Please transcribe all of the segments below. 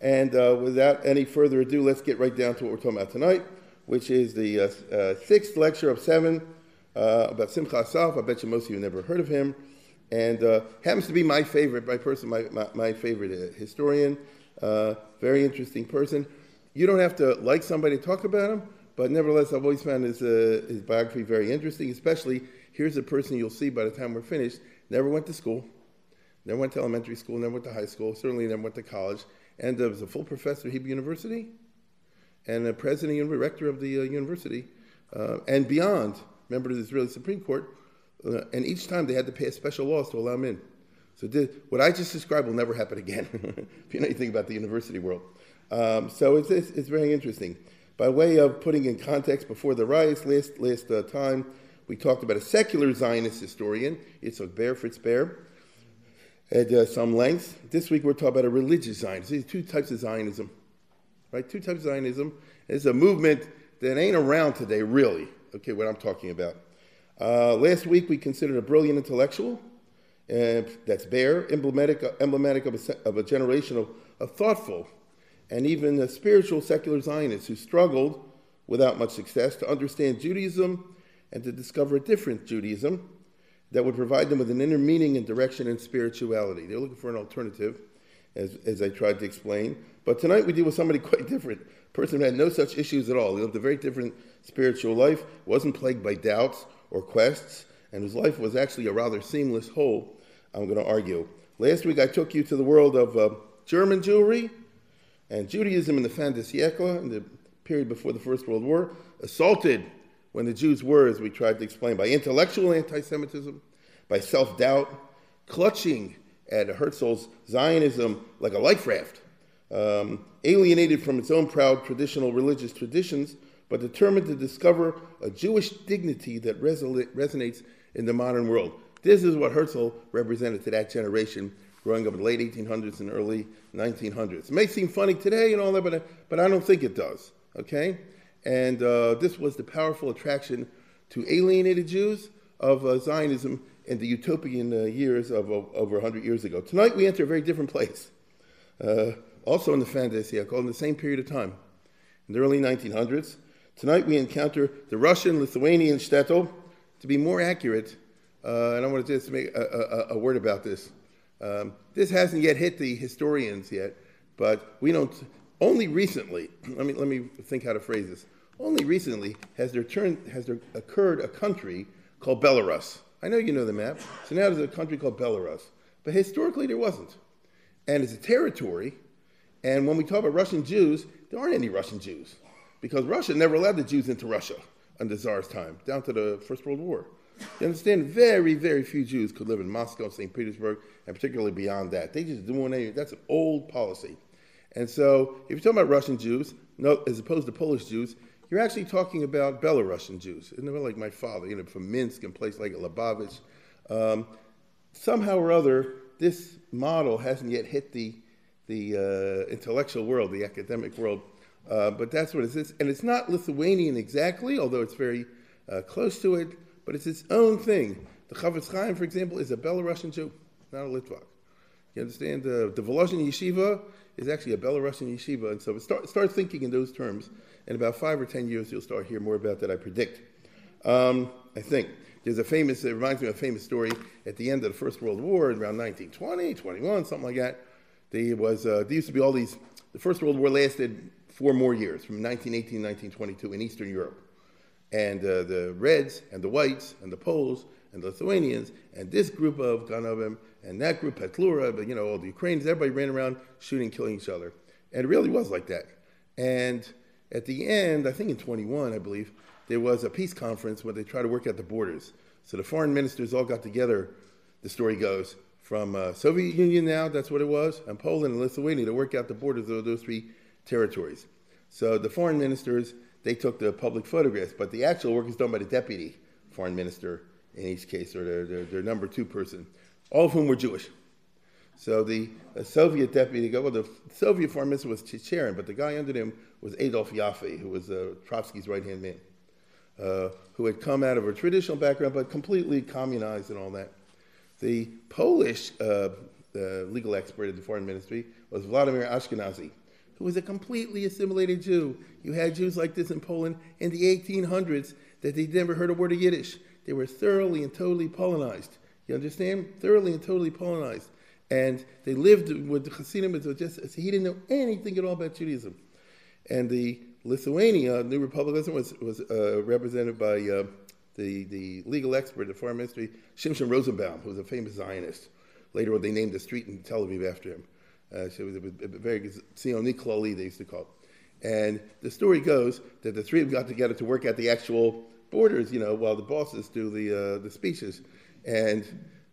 And uh, without any further ado, let's get right down to what we're talking about tonight, which is the uh, uh, sixth lecture of seven uh, about Simcha Asaf. I bet you most of you never heard of him. And uh, happens to be my favorite, my person, my, my, my favorite uh, historian. very interesting person. You don't have to like somebody to talk about him, but nevertheless, I've always found his, his biography very interesting, especially here's a person you'll see by the time we're finished, never went to school, never went to elementary school, never went to high school, certainly never went to college, and uh, was a full professor at Hebrew University, and a president and rector of the uh, university, uh, and beyond, member of the Israeli Supreme Court, uh, and each time they had to pass special laws to allow him in. So what I just described will never happen again, if you know anything about the university world. Um, so it's, it's, it's, very interesting. By way of putting in context, before the riots last, last uh, time, we talked about a secular Zionist historian, Yitzhak Baer, Fritz Baer, at uh, some length. This week we're talking about a religious Zionist. These two types of Zionism, right? Two types of Zionism. It's a movement that ain't around today, really. Okay, what I'm talking about. Uh, last week we considered a brilliant intellectual. Uh, that's Baer, emblematic, emblematic of, a, of a generation of, of thoughtful and even a spiritual secular Zionists who struggled without much success to understand Judaism and to discover a different Judaism that would provide them with an inner meaning and direction and spirituality. They're looking for an alternative, as, as I tried to explain. But tonight we deal with somebody quite different. A person who had no such issues at all. He lived a very different spiritual life, wasn't plagued by doubts or quests, and whose life was actually a rather seamless whole, I'm going to argue. Last week I took you to the world of uh, German Jewry and Judaism in the fin de siècle, in the period before the First World War, assaulted when the Jews were, as we tried to explain, by intellectual anti Semitism, by self doubt, clutching at Herzl's Zionism like a life raft, um, alienated from its own proud traditional religious traditions, but determined to discover a Jewish dignity that resonates in the modern world. This is what Herzl represented to that generation growing up in the late 1800s and early 1900s. It may seem funny today and all that, but but I don't think it does. Okay? And uh, this was the powerful attraction to alienated Jews of uh, Zionism in the utopian uh, years of over 100 years ago. Tonight we enter a very different place, uh, also in the fantasy, I call in the same period of time, in the early 1900s. Tonight we encounter the Russian Lithuanian shtetl. To be more accurate, uh, and I want to just make a, a, a word about this. Um, this hasn't yet hit the historians yet, but we don't. Only recently, let me let me think how to phrase this. Only recently has there, turned, has there occurred a country called Belarus. I know you know the map. So now there's a country called Belarus. But historically, there wasn't. And it's a territory. And when we talk about Russian Jews, there aren't any Russian Jews. Because Russia never allowed the Jews into Russia under Tsar's time, down to the First World War. You understand? Very, very few Jews could live in Moscow, St. Petersburg, and particularly beyond that. They just didn't want any, that's an old policy. And so, if you're talking about Russian Jews, no, as opposed to Polish Jews, you're actually talking about Belarusian Jews. Isn't it like my father, you know, from Minsk and places like Lubavitch. Um, somehow or other, this model hasn't yet hit the, the uh, intellectual world, the academic world. Uh, but that's what it is. And it's not Lithuanian exactly, although it's very uh, close to it, but it's its own thing. The Chafetz Chaim, for example, is a Belarusian Jew, not a Litvak. You understand? the Volozhin Yeshiva is actually a Belarusian yeshiva, and so start, start thinking in those terms. In about five or ten years, you'll start hearing more about that, I predict. Um, I think. There's a famous, it reminds me of a famous story at the end of the First World War, around 1920, 21, something like that. There, was, uh, there used to be all these, the First World War lasted four more years, from 1918 to 1922 in Eastern Europe. And uh, the Reds and the Whites and the Poles and the Lithuanians and this group of Ganovim and that group Petlura, but you know, all the Ukrainians, everybody ran around shooting, killing each other. And it really was like that. And at the end, I think in 21, I believe, there was a peace conference where they tried to work out the borders. So the foreign ministers all got together, the story goes, from uh, Soviet Union now, that's what it was, and Poland and Lithuania to work out the borders of those three territories. So the foreign ministers, they took the public photographs, but the actual work is done by the deputy foreign minister in each case, or their, their, their number two person, all of whom were Jewish. So the Soviet deputy, well, the Soviet foreign minister was Chicherin, but the guy under him was Adolf Yaffe, who was uh, Trotsky's right-hand man, uh, who had come out of a traditional background, but completely communized and all that. The Polish uh, legal expert at the foreign ministry was Vladimir Ashkenazi, who was a completely assimilated Jew. You had Jews like this in Poland in the 1800s that they never heard a word of Yiddish. They were thoroughly and totally Polonized. You understand? Thoroughly and totally Polonized. And they lived with the Hasidim. Just, he didn't know anything at all about Judaism. And the Lithuania, New Republic, was, was uh, represented by uh, the, the legal expert at foreign ministry, Shimshon Rosenbaum, who was a famous Zionist. Later on, they named a street in Tel Aviv after him. Uh, so it was a, a very Zioni Klali, they used to call it. And the story goes that the three of them got together to work out the actual borders, you know, while the bosses do the, uh, the speeches. And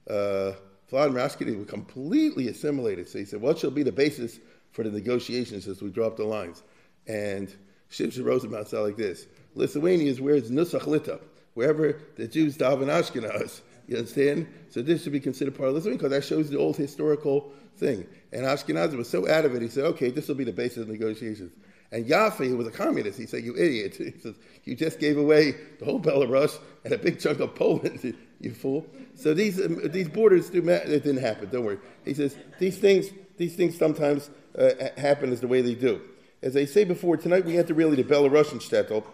uh, Ashkenazi was completely assimilated. So he said, what shall be the basis for the negotiations as we drop the lines? And Shimshon Rosenbaum said like this, Lithuania is where it's Nusach Lita wherever the Jews daven Ashkenaz. You understand? So this should be considered part of Lithuania because that shows the old historical thing. And Ashkenaz was so out of it, he said, okay, this will be the basis of negotiations. And Yaffe, who was a communist, he said, you idiot. He says, you just gave away the whole Belarus and a big chunk of Poland, you fool. So these, um, these borders, do it didn't happen, don't worry. He says, these things, these things sometimes uh, happen as the way they do. As I say before, tonight we enter really the Belarusian shtetl,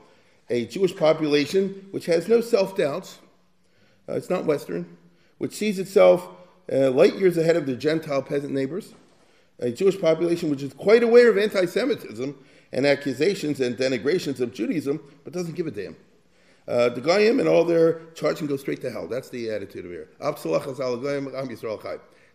a Jewish population which has no self doubts, uh, it's not Western, which sees itself uh, light years ahead of their Gentile peasant neighbors, a Jewish population which is quite aware of anti Semitism and accusations and denigrations of Judaism, but doesn't give a damn. Uh, the Goyim and all their charging go straight to hell. That's the attitude of here.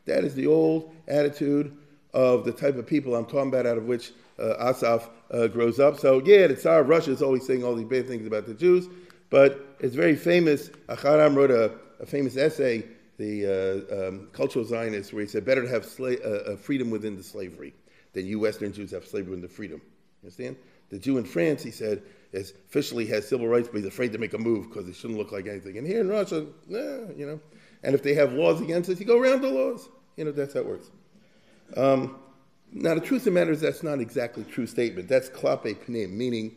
That is the old attitude of the type of people I'm talking about, out of which uh, Asaf uh, grows up. So, yeah, the Tsar of Russia is always saying all these bad things about the Jews, but it's very famous. Achad Ha'am wrote a, a famous essay, the uh, um, cultural Zionist, where he said, better to have sla- uh, uh, freedom within the slavery than you Western Jews have slavery within the freedom. You understand? The Jew in France, he said, is officially has civil rights, but he's afraid to make a move because it shouldn't look like anything. And here in Russia, nah, you know. And if they have laws against us, you go around the laws. You know, that's how it works. Um, now, the truth of the matter is that's not exactly true statement. That's klape pnim, meaning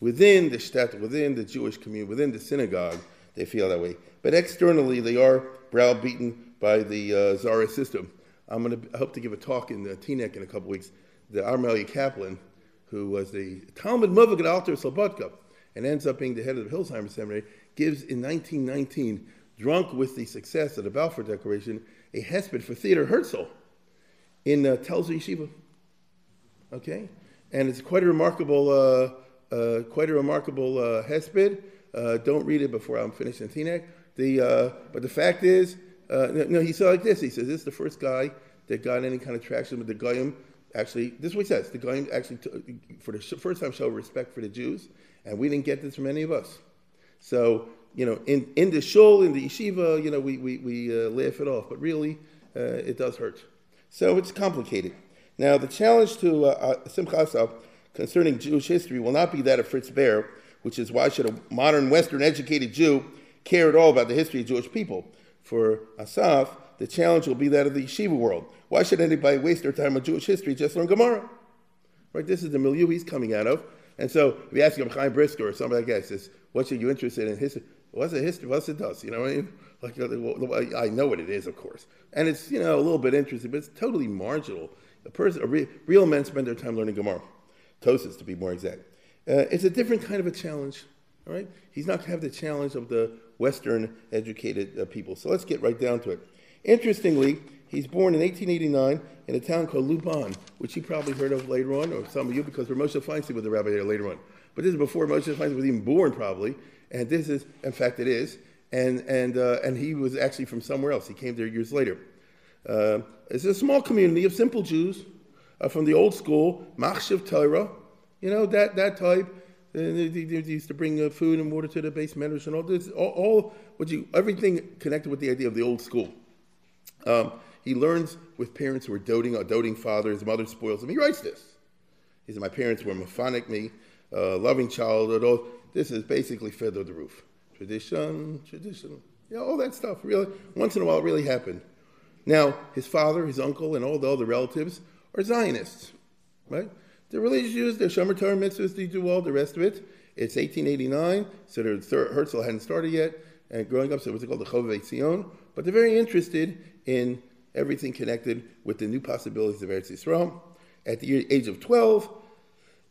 within the shtet, within the Jewish community, within the synagogue, they feel that way. But externally, they are browbeaten by the uh, Tsarist system. I'm going to hope to give a talk in the Teaneck in a couple weeks. The Armelia Kaplan, who was the Talmud Muvag Alter Slobodka, and ends up being the head of the Hildesheimer Seminary, gives in 1919, drunk with the success of the Balfour Declaration, a hesped for Theodor Herzl in uh, Telzer Yeshiva. Okay, and it's quite a remarkable, uh, uh, quite a remarkable uh, hesped. Uh, don't read it before I'm finished in Teaneck. The uh, but the fact is, uh, no, he said like this. He says this is the first guy that got any kind of traction with the goyim. Actually, this is what he says. The goyim actually, for the first time, show respect for the Jews, and we didn't get this from any of us. So you know, in, in the shul, in the yeshiva, you know, we we, we laugh it off, but really, it does hurt. So it's complicated. Now, the challenge to uh, uh Simcha concerning Jewish history will not be that of Fritz Baer, which is why should a modern Western educated Jew care at all about the history of Jewish people? For Asaf, the challenge will be that of the yeshiva world. Why should anybody waste their time on Jewish history? Just learn Gemara. Right? This is the milieu he's coming out of. And so if you ask him Chaim Brisker or somebody like that, he says, what are you interested in history? What's a history? What's it does? You know what I mean? Like I know what it is, of course, and it's you know a little bit interesting, but it's totally marginal. A person, a re, real men spend their time learning Gemara, Tosas to be more exact. Uh, it's a different kind of a challenge. All right, he's not going to have the challenge of the Western educated uh, people. So let's get right down to it. Interestingly, he's born in 1889 in a town called Luban, which you probably heard of later on, or some of you, because Moshe Feinstein was the rabbi there later on. But this is before Moshe Feinstein was even born, probably. And this is, in fact, it is and, and, uh, and he was actually from somewhere else. He came there years later. Uh, it's a small community of simple Jews uh, from the old school, Machshav Torah, you know, that, that type. They, they, they used to bring uh, food and water to the base members and all this, all, all what you, everything connected with the idea of the old school. Um, he learns with parents who are doting, a doting father. His mother spoils him. He writes this. He said, My parents were maphonic me, uh, loving childhood. All, this is basically fed the roof. Tradition, tradition. Yeah, all that stuff. Really, once in a while, it really happened. Now, his father, his uncle, and all the other relatives are Zionists, right? They're religious Jews, they're Shomer Torah mitzvahs, they do all the rest of it. It's 1889, so the, Herzl hadn't started yet, and growing up, so it called the Chovevei Zion, but they're very interested in everything connected with the new possibilities of Eretz Yisrael. At the age of 12,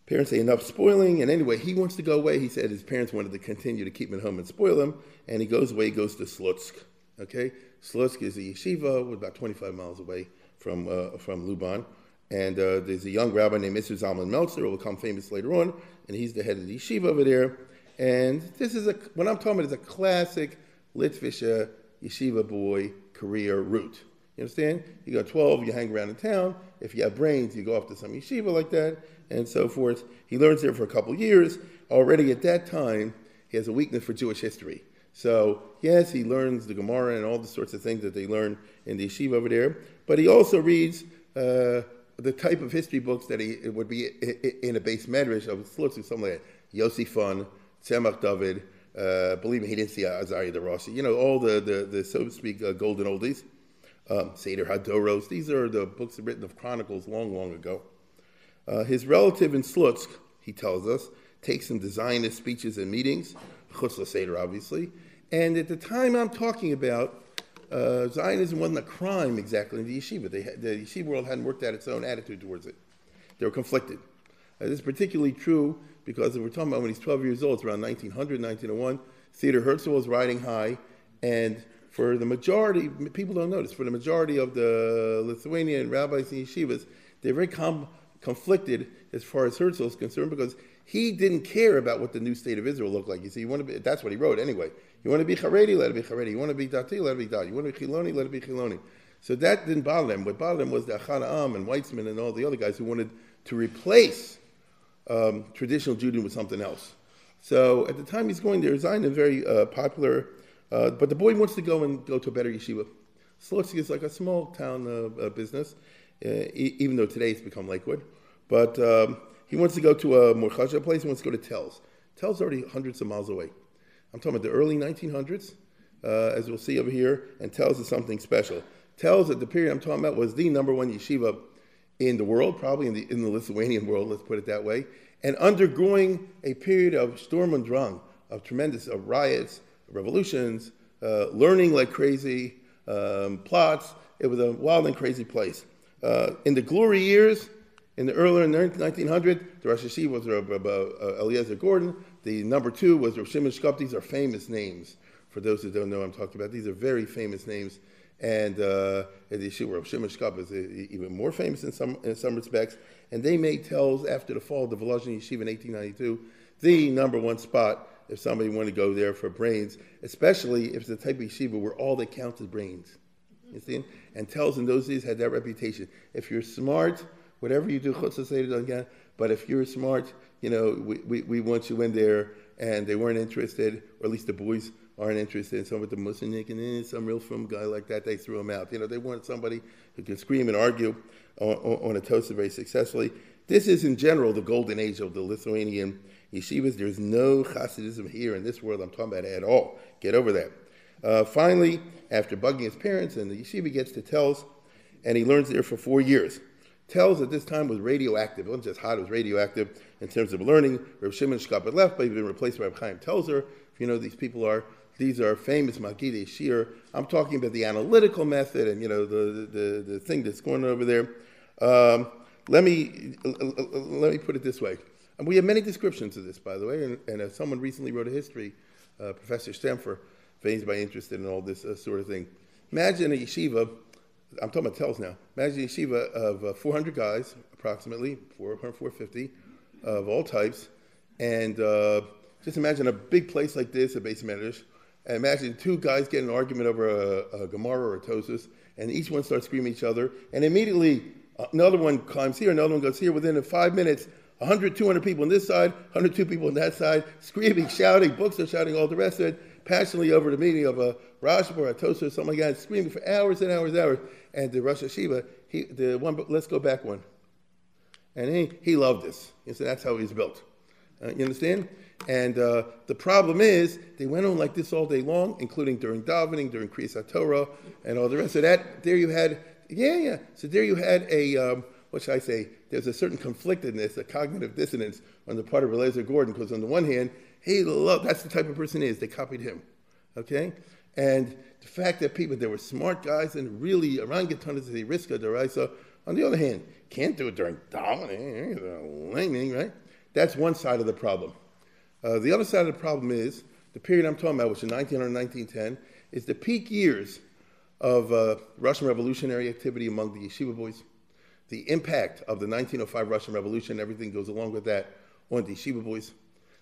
parents say enough spoiling, and anyway, he wants to go away. He said his parents wanted to continue to keep him at home and spoil him, and he goes away, he goes to Slutsk. Okay, Slutsk is a yeshiva, about 25 miles away from uh, from Luban, and uh, there's a young rabbi named Isser Zalman Meltzer who will become famous later on, and he's the head of the yeshiva over there. And this is a what I'm talking about is a classic Litvisha yeshiva boy career route. You understand? You got 12, you hang around in town. If you have brains, you go off to some yeshiva like that, and so forth. He learns there for a couple years. Already at that time, he has a weakness for Jewish history. So, yes, he learns the Gemara and all the sorts of things that they learn in the yeshiva over there, but he also reads uh, the type of history books that he would be in a base medrash of sorts something like Yosippon, Tzemach David. Uh, believe me, he didn't see Azariah de Rossi. You know, all the, the, the so to speak, uh, golden oldies. Um, Seder Hadoros. These are the books written of chronicles long, long ago. Uh, his relative in Slutsk, he tells us, takes some Zionist speeches and meetings, Chutz Seder, obviously. And at the time I'm talking about, uh, Zionism wasn't a crime exactly in the yeshiva. They, the yeshiva world hadn't worked out its own attitude towards it. They were conflicted. Uh, this is particularly true because we're talking about when he's 12 years old, it's around 1900, 1901. Theodor Herzl was riding high, and for the majority, people don't notice, for the majority of the Lithuanian rabbis and yeshivas, they're very com- conflicted as far as Herzl is concerned because he didn't care about what the new state of Israel looked like. You see, you want to be, that's what he wrote anyway. You want to be Haredi, let it be Haredi. You want to be Dati, let it be Dati. You want to be Chiloni, let it be Chiloni. So that didn't bother them. What bothered them was the Achad Ha'am and Weizmann and all the other guys who wanted to replace um, traditional Judaism with something else. So at the time he's going there, Zion is very uh, popular, uh, but the boy wants to go and go to a better yeshiva. Slutsk is like a small town uh, uh business, uh, e- even though today it's become Lakewood. But um, he wants to go to a more chasha place. He wants to go to. Telz is already hundreds of miles away. I'm talking about the early 1900s, uh, as we'll see over here, and Telz is something special. Telz at the period I'm talking about was the number one yeshiva in the world, probably in the, in the Lithuanian world, let's put it that way, and undergoing a period of Sturm und Drang, of tremendous of riots, revolutions, uh, learning like crazy, um, plots. It was a wild and crazy place. Uh, in the glory years, in the earlier 1900, the Rosh Hashiva was Rabbi uh, Eliezer Gordon. The number two was Rav Shimon Shkop. These are famous names. For those who don't know, I'm talking about. These are very famous names. And uh, the Yeshiva Rav Shimon Shkop is uh, even more famous in some in some respects. And they made Telz after the fall of the Volozhin Yeshiva in 1892 the number one spot if somebody wanted to go there for brains, especially if it's the type of yeshiva where all that counts is brains. You see? And Telz in those days had that reputation. If you're smart, whatever you do. But if you're smart, you know, we, we, we want you in there, and they weren't interested, or at least the boys aren't interested in some of the Muslim and some real film guy like that, they threw him out. You know, they want somebody who can scream and argue on, on, on a toast very successfully. This is, in general, the golden age of the Lithuanian yeshivas. There's no Hasidism here in this world I'm talking about at all. Get over that. Uh, finally, after bugging his parents, and the yeshiva gets to Telz, and he learns there for four years. Telz at this time was radioactive. It wasn't just hot, it was radioactive in terms of learning. Reb Shimon had left, but he'd been replaced by Reb Chaim Telzer. If you know these people are, these are famous Magidei Shir. I'm talking about the analytical method and, you know, the, the, the thing that's going on over there. Um, let, me, let me put it this way. And we have many descriptions of this, by the way, and, and uh, someone recently wrote a history, uh, Professor Stampfer, if anybody's interested in all this uh, sort of thing. Imagine a yeshiva I'm talking about Telz now. Imagine a yeshiva of uh, 400 guys, approximately 400, 450, of all types, and uh, just imagine a big place like this, a base medrash, and imagine two guys getting an argument over a, a Gemara or a Tosus, and each one starts screaming at each other, and immediately uh, another one climbs here, another one goes here. Within five minutes, 100, 200 people on this side, 102 people on that side, screaming, shouting, books are shouting, all the rest of it passionately over the meaning of a Rashba or a Tosa or something like that, screaming for hours and hours and hours. And the Rosh Hashiva, he, the one, let's go back one. And he, he loved this. He said that's how he's built. Uh, you understand? And uh, the problem is, they went on like this all day long, including during davening, during Kriyas Torah, and all the rest. So that there you had, yeah, yeah. So there you had a, um, what should I say? There's a certain conflictedness, a cognitive dissonance on the part of Eliezer Gordon, because on the one hand, he loved, that's the type of person he is. They copied him, okay? And the fact that people, they were smart guys and really around Getanas, they risk a deraisa. On the other hand, can't do it during davening, right? That's one side of the problem. Uh, the other side of the problem is the period I'm talking about, which is 1900 1910, is the peak years of uh, Russian revolutionary activity among the yeshiva boys. The impact of the 1905 Russian Revolution, everything goes along with that, on the yeshiva boys.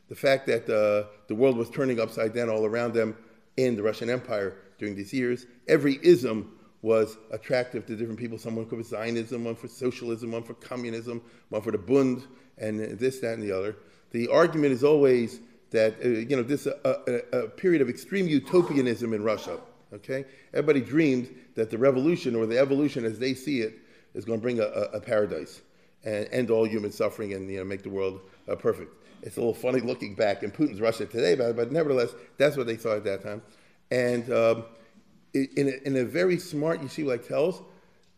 The fact that uh, the world was turning upside down all around them in the Russian Empire during these years. Every ism was attractive to different people. Someone for Zionism, one for socialism, one for communism, one for the Bund, and this, that, and the other. The argument is always that uh, you know this a, a, a, period of extreme utopianism in Russia. Okay, everybody dreamed that the revolution or the evolution, as they see it, is going to bring a, a paradise and end all human suffering and you know make the world uh, perfect. It's a little funny looking back in Putin's Russia today, but, but nevertheless, that's what they thought at that time. And um, in, a, in a very smart yeshiva like Telz,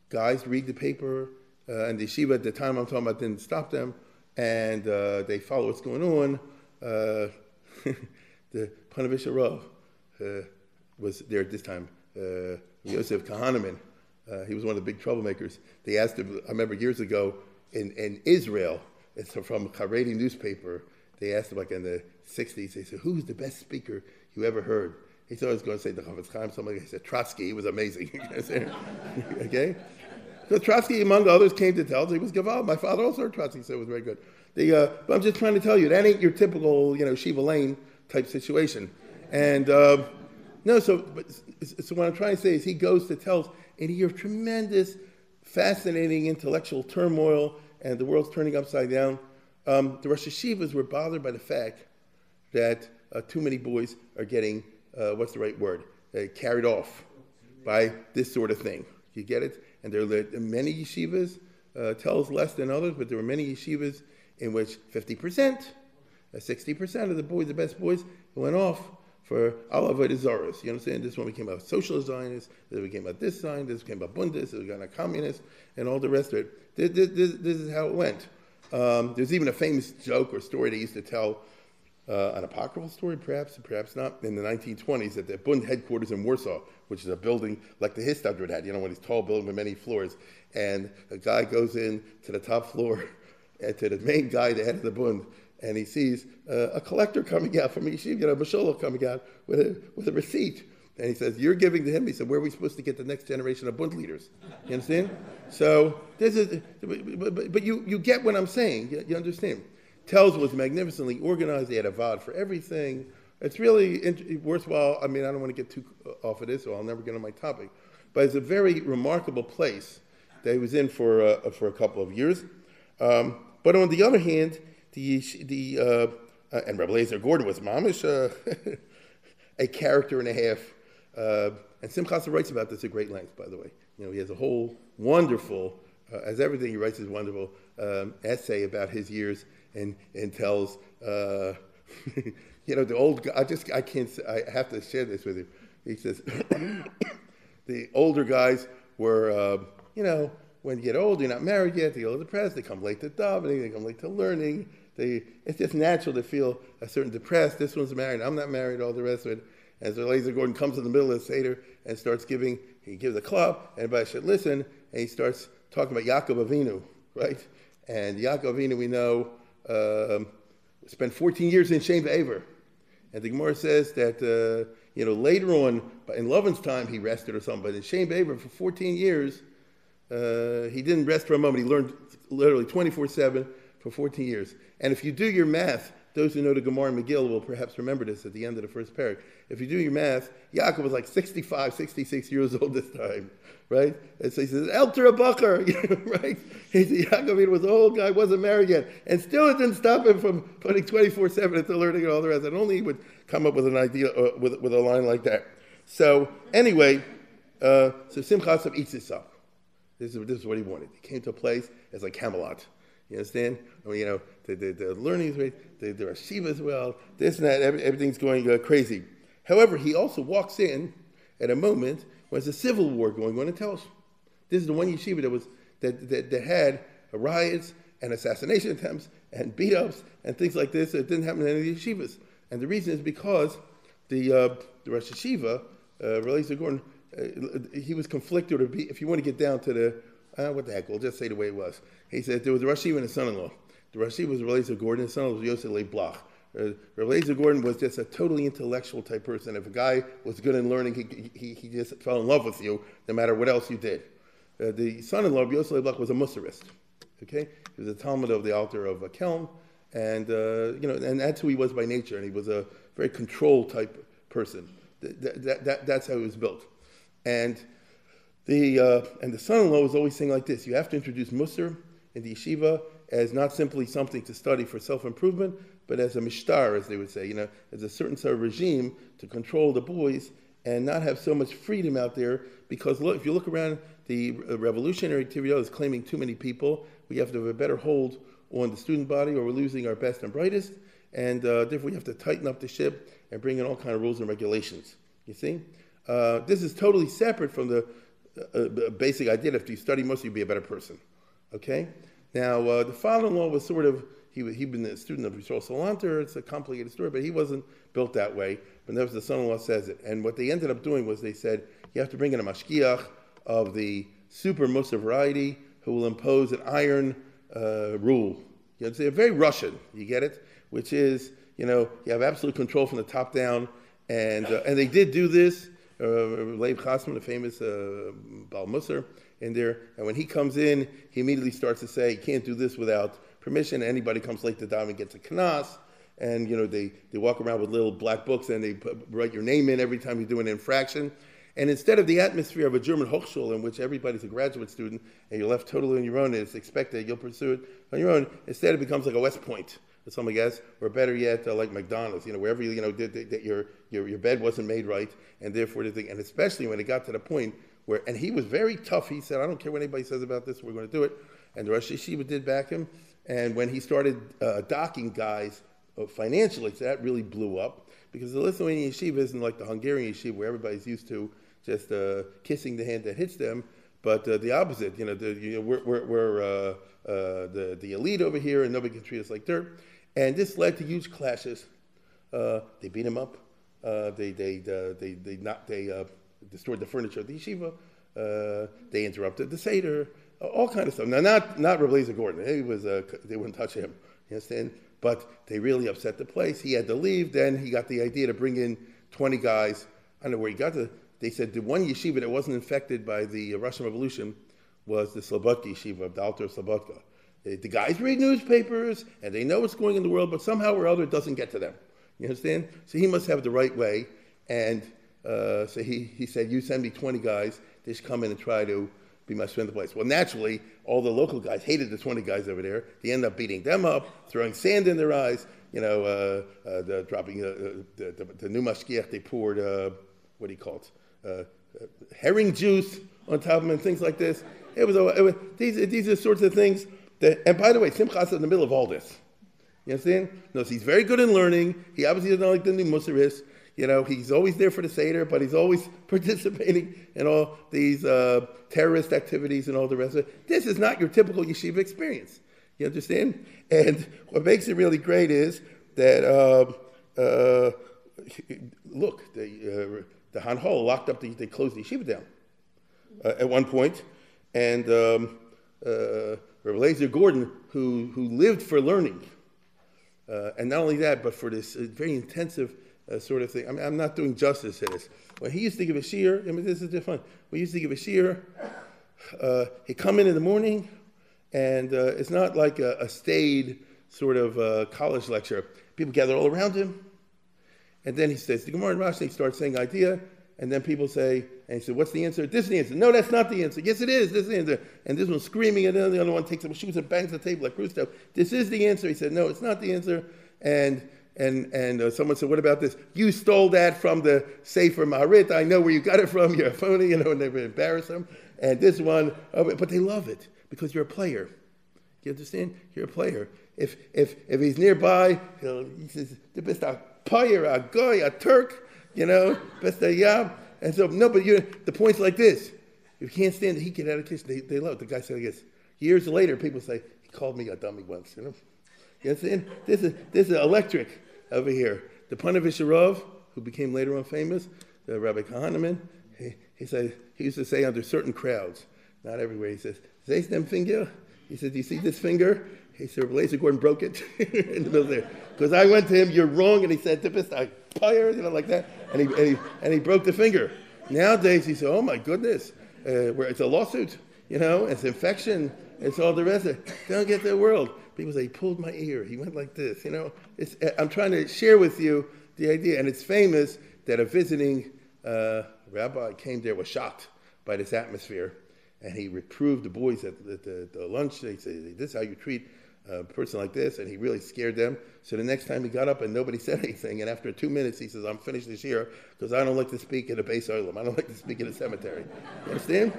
guys read the paper, uh, and the yeshiva at the time I'm talking about didn't stop them, and uh, they follow what's going on. Uh, the Ponevezher Rav uh, was there at this time. Uh, Yosef Kahaneman, uh, he was one of the big troublemakers. They asked him, I remember years ago in, in Israel, it's from a Haredi newspaper, they asked him like in the 60s, they said, who's the best speaker you ever heard? He thought he was going to say the Chofetz Chaim, somebody said Trotsky, he was amazing. okay? So Trotsky, among others, came to tell us he was Gaval. My father also heard Trotsky, so it was very good. The, uh, but I'm just trying to tell you, that ain't your typical, you know, Shiva Lane type situation. And uh, no, so, but, so what I'm trying to say is he goes to tell in a year of tremendous, fascinating intellectual turmoil, and the world's turning upside down. Um, the Rosh Hashivas were bothered by the fact that uh, too many boys are getting, uh, what's the right word, uh, carried off by this sort of thing. You get it? And there are many yeshivas, uh, Telz less than others, but there were many yeshivas in which 50%, 60% uh, of the boys, the best boys, went off for Alavad Zaras. You understand? This one became a socialist Zionist, this became a this Zionist, this became a Bundist, this became a communist, and all the rest of it. This, this, this is how it went. Um, there's even a famous joke or story they used to tell, uh, an apocryphal story, perhaps, perhaps not, in the 1920s at the Bund headquarters in Warsaw, which is a building like the Histadrut had, you know, one of these tall buildings with many floors. And a guy goes in to the top floor, and to the main guy, the head of the Bund, and he sees uh, a collector coming out from Yeshiva, you know, Mashallah coming out with a, with a receipt. And he says, You're giving to him. He said, Where are we supposed to get the next generation of Bund leaders? You understand? so, this is, but, but, you, you get what I'm saying. You, you understand? Telz was magnificently organized. They had a VOD for everything. It's really worthwhile. I mean, I don't want to get too off of this, or I'll never get on my topic. But it's a very remarkable place that he was in for, uh, for a couple of years. Um, but on the other hand, the, the uh, uh, and Rebbe Lazer Gordon was mamish uh, a character and a half uh, and Simchas writes about this at great length, by the way. You know, he has a whole wonderful, uh, as everything he writes is wonderful, um, essay about his years and, and Telz, uh, you know, the old guy, I just, I can't, I have to share this with you. He says, the older guys were, uh, you know, when you get old, you're not married yet, they get depressed, they come late to davening, they come late to learning. They, it's just natural to feel a certain depressed. This one's married, I'm not married, all the rest of it. As so Eliezer Gordon comes in the middle of the Seder and starts giving, he gives a club, everybody should listen, and he starts talking about Yaakov Avinu, right? And Yaakov Avinu, we know, um, spent 14 years in Shem Aver. And the Gemara says that, uh, you know, later on, in Lavan's time, he rested or something, but in Shem Aver for 14 years, uh, he didn't rest for a moment. He learned literally 24 7 for 14 years. And if you do your math, those who know the Gemara and Megillah will perhaps remember this at the end of the first paragraph. If you do your math, Yaakov was like 65, 66 years old this time, right? And so he says, Elter Bakar, right? He said, Yaakov was an old guy, wasn't married yet. And still it didn't stop him from putting 24 7 into learning and all the rest. And only he would come up with an idea, uh, with, with a line like that. So, anyway, uh, so Simchas eats this up. This is, this is what he wanted. He came to a place, it's like Camelot. You understand? You know, the, the, the learning is great, the, there are shivas well, this and that, every, everything's going uh, crazy. However, he also walks in at a moment when there's a civil war going on in Tel This is the one yeshiva that, was, that, that, that had riots and assassination attempts and beat ups and things like this. It didn't happen in any of the yeshivas. And the reason is because the, uh, the Rosh Yeshiva, uh, Gordon, uh, he was conflicted. If you want to get down to the, uh, what the heck, we'll just say the way it was. He said there was a Rosh Yeshiva and a son-in-law. The Yeshiva was Reliezer Gordon, his son was Yosef Bloch. Uh, Gordon was just a totally intellectual type person. If a guy was good in learning, he, he, he just fell in love with you, no matter what else you did. Uh, the son-in-law of Yosef Bloch was a Musarist. Okay, he was a Talmud of the Alter of uh, Kelm, and uh, you know, and that's who he was by nature. And he was a very control type person. That, that, that, that's how he was built. And the, uh, and the son-in-law was always saying like this, you have to introduce Musar in the yeshiva as not simply something to study for self-improvement, but as a mishtar, as they would say, you know, as a certain sort of regime to control the boys and not have so much freedom out there. Because look, if you look around, the revolutionary activity is claiming too many people. We have to have a better hold on the student body, or we're losing our best and brightest. And uh, therefore, we have to tighten up the ship and bring in all kind of rules and regulations. You see, uh, this is totally separate from the uh, uh basic idea that if you study most, you'd be a better person. Okay. Now, uh, the father-in-law was sort of he he'd been a student of Yisrael Salanter. It's a complicated story, but he wasn't built that way. But nevertheless, the son-in-law says it. And what they ended up doing was they said you have to bring in a mashkiach of the super Musa variety who will impose an iron uh, rule. You it's very Russian. You get it? Which is you know, you have absolute control from the top down. And, uh, and they did do this. Uh, Leib Chasman, the famous uh, Bal Musar, in there. And when he comes in, he immediately starts to say, you can't do this without permission. Anybody comes late to daven gets a knas. And, you know, they, they walk around with little black books and they put, write your name in every time you do an infraction. And instead of the atmosphere of a German Hochschule in which everybody's a graduate student and you're left totally on your own and it's expected you'll pursue it on your own, instead it becomes like a West Point some guess, or better yet, uh, like McDonald's, you know, wherever you, know, did, that your, your, your bed wasn't made right, and therefore the thing, and especially when it got to the point where, and he was very tough. He said, I don't care what anybody says about this, we're going to do it. And the Rosh Yeshiva did back him. And when he started uh, docking guys uh, financially, that really blew up because the Lithuanian yeshiva isn't like the Hungarian yeshiva where everybody's used to just uh, kissing the hand that hits them, but uh, the opposite. You know, the, you know we're, we're, we're uh, uh, the, the elite over here and nobody can treat us like dirt. And this led to huge clashes. They beat him up. They, they, uh, they, they, not, they destroyed the furniture of the yeshiva. Uh, they interrupted the Seder. all kind of stuff. Now, not, not Rabbi Gordon. He was, uh, they wouldn't touch him. You understand? But they really upset the place. He had to leave. Then he got the idea to bring in 20 guys. I don't know where he got the. They said the one yeshiva that wasn't infected by the Russian Revolution was the Slobodka yeshiva of the Alter Slobodka. The guys read newspapers and they know what's going in the world, but somehow or other it doesn't get to them. You understand? So he must have the right way. And uh, so he, he said, You send me 20 guys, they should come in and try to be my of place. Well, naturally, all the local guys hated the 20 guys over there. They end up beating them up, throwing sand in their eyes, you know, uh, uh, the, dropping uh, uh, the, the, the, new mashkiach, they poured, uh, what do you call it, herring juice on top of them and things like this. It was, it was these, these are sorts of things the, and by the way, Simchas in the middle of all this. You understand? No, he's very good in learning. He obviously doesn't like the new Musaris. You know, he's always there for the Seder, but he's always participating in all these uh, terrorist activities and all the rest of it. This is not your typical yeshiva experience. You understand? And what makes it really great is that, uh, uh, look, the, the Hanhol locked up, the, they closed the yeshiva down uh, at one point, and um, uh, Rabbi Gordon, who, who lived for learning. Uh, and not only that, but for this uh, very intensive uh, sort of thing. I mean, I'm not doing justice to this. When he used to give a shiur, I mean, this is different. We used to give a shiur. Uh, he'd come in in the morning, and uh, it's not like a, a staid sort of uh, college lecture. People gather all around him. And then he says, the Gemara and Rashi start saying idea, and then people say, and he said, what's the answer? This is the answer. No, that's not the answer. Yes, it is. This is the answer. And this one's screaming, and then the other one takes some shoes and bangs the table like Rusto. This is the answer. He said, no, it's not the answer. And and and uh, someone said, what about this? You stole that from the Sefer Maharit. I know where you got it from. You're a phony, you know, and they embarrass them. And this one, but they love it because you're a player. You understand? You're a player. If if if he's nearby, he says, the best a player, a guy, a Turk, you know, best a yeah. And so no, but you the point's like this. If you can't stand the heat, get out of the kitchen. They, they love it. The guy said, I guess, years later, people say, he called me a dummy once, you know? You understand? This is, this is electric over here. The Ponevezher Rav, who became later on famous, the Rabbi Kahaneman, he, he, said, he used to say under certain crowds, not everywhere, he says, Zays them finger? He said, Do you see this finger? He said, Lazer Gordon broke it in the middle there. Because I went to him, You're wrong. And he said, Tipist, I fire, you know, like that. And he, and he, and he broke the finger. Nowadays, he said, Oh my goodness, uh, where it's a lawsuit, you know, it's infection, it's all the rest of it. Don't get the world. People say, He pulled my ear. He went like this, you know. Uh, I'm trying to share with you the idea. And it's famous that a visiting uh, rabbi came there, was shocked by this atmosphere. And he reproved the boys at, the, the, the lunch. They said, This is how you treat a person like this, and he really scared them. So the next time he got up and nobody said anything, and after two minutes he says, I'm finished this year because I don't like to speak in a base oilum. I don't like to speak in a cemetery. You understand?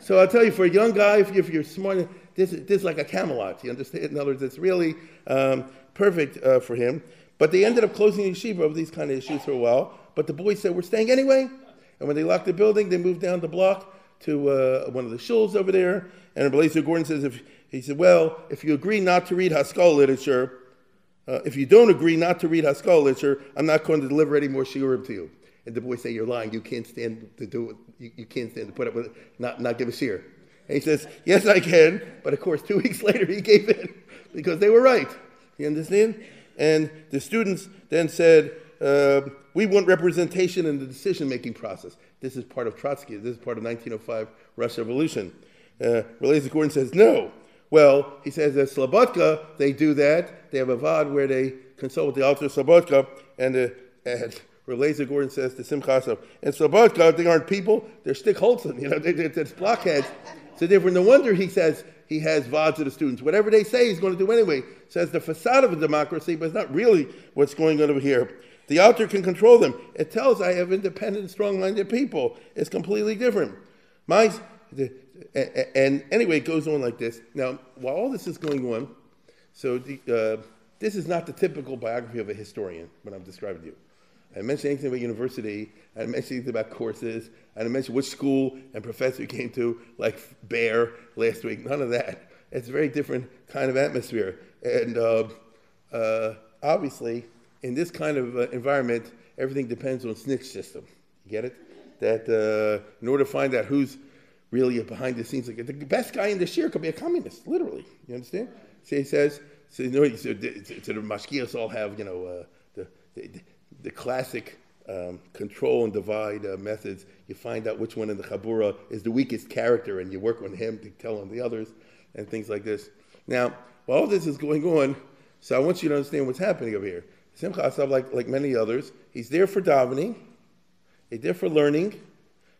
So I'll tell you, for a young guy, if you're smart, this, this is like a Camelot. You understand? In other words, it's really um, perfect uh, for him. But they ended up closing the yeshiva over these kind of issues for a while. But the boys said, We're staying anyway. And when they locked the building, they moved down the block to uh, one of the shuls over there. And Blazer Gordon says, if, he said, well, if you agree not to read Haskalah literature, uh, if you don't agree not to read Haskalah literature, I'm not going to deliver any more shiurim to you. And the boys say, you're lying. You can't stand to do it. You, you can't stand to put up with it, not, not give a shiur. And he says, yes, I can. But of course, two weeks later, he gave in because they were right. You understand? And the students then said, uh, we want representation in the decision-making process. This is part of Trotsky. This is part of 1905 Russian Revolution. Uh, Gordon says, no. Well, he says at Slobodka, they do that. They have a VOD where they consult with the Alter Slobodka, and, uh, and Relazer Gordon says to Simcha Asaf, and Slobodka, they aren't people, they're stickholzen, you know, they, are they're blockheads. So therefore, no wonder he says he has VODs to the students. Whatever they say, he's going to do anyway. Says the facade of a democracy, but it's not really what's going on over here. The Alter can control them. It Telz I have independent, strong-minded people. It's completely different. My, and anyway, it goes on like this. Now, while all this is going on, so the, uh, this is not the typical biography of a historian, what I'm describing to you. I didn't mention anything about university. I didn't mention anything about courses. I didn't mention which school and professor you came to, like Baer last week. None of that. It's a very different kind of atmosphere. And uh, uh, obviously, in this kind of uh, environment, everything depends on snitch system. You get it? That uh, in order to find out who's really behind the scenes, like the best guy in the shir could be a communist, literally. You understand? So he says, so, you know, so, the, so the mashkias all have, you know, uh, the, the, the, classic um, control and divide uh, methods. You find out which one in the chabura is the weakest character, and you work on him to tell on the others, and things like this. Now, while all this is going on, so I want you to understand what's happening over here. Simcha Asaf, like, like many others, he's there for davening, he's there for learning,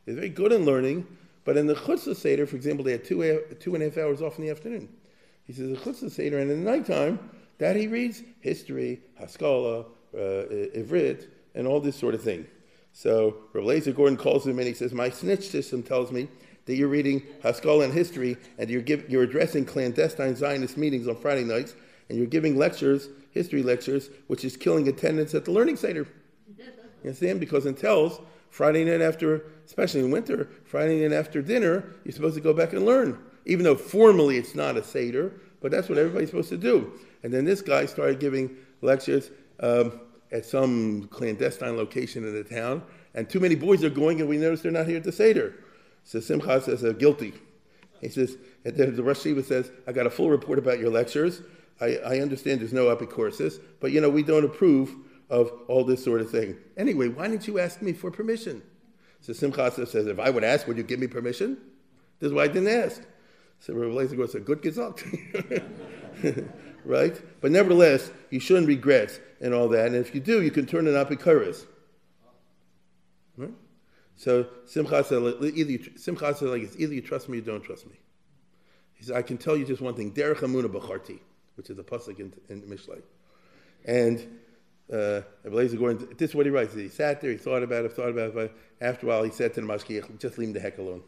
he's very good in learning, but in the Chutzah Seder, for example, they had two, two and a half hours off in the afternoon. He says the Chutzah Seder, and in the nighttime, that he reads history, Haskalah, uh, Ivrit, and all this sort of thing. So Lazer Gordon calls him and he says, My snitch system Telz me that you're reading Haskalah and history and you're, give, you're addressing clandestine Zionist meetings on Friday nights and you're giving lectures, history lectures, which is killing attendance at the Learning Seder. You understand? Because it tells Friday night after, especially in winter, Friday night after dinner, you're supposed to go back and learn. Even though formally it's not a Seder, but that's what everybody's supposed to do. And then this guy started giving lectures um, at some clandestine location in the town, and too many boys are going, and we notice they're not here at the Seder. So Simcha says, they're guilty. He says, and then the Rosh Shiva says, I got a full report about your lectures. I, I understand there's no epicourses, but you know, we don't approve of all this sort of thing. Anyway, why didn't you ask me for permission? So Simcha says, if I would ask, would you give me permission? This is why I didn't ask. So Rabbi Lezer goes, a good result. right? But nevertheless, you shouldn't regret and all that. And if you do, you can turn it up Right? So Simcha said, either like it's either you trust me or you don't trust me. He said, I can tell you just one thing, Derech Amuna Bacharti, which is a pasuk in, in Mishlei. And uh, Gordon, this is what he writes. He sat there, he thought about it, thought about it, but after a while he said to the Mashkiach, just leave him the heck alone.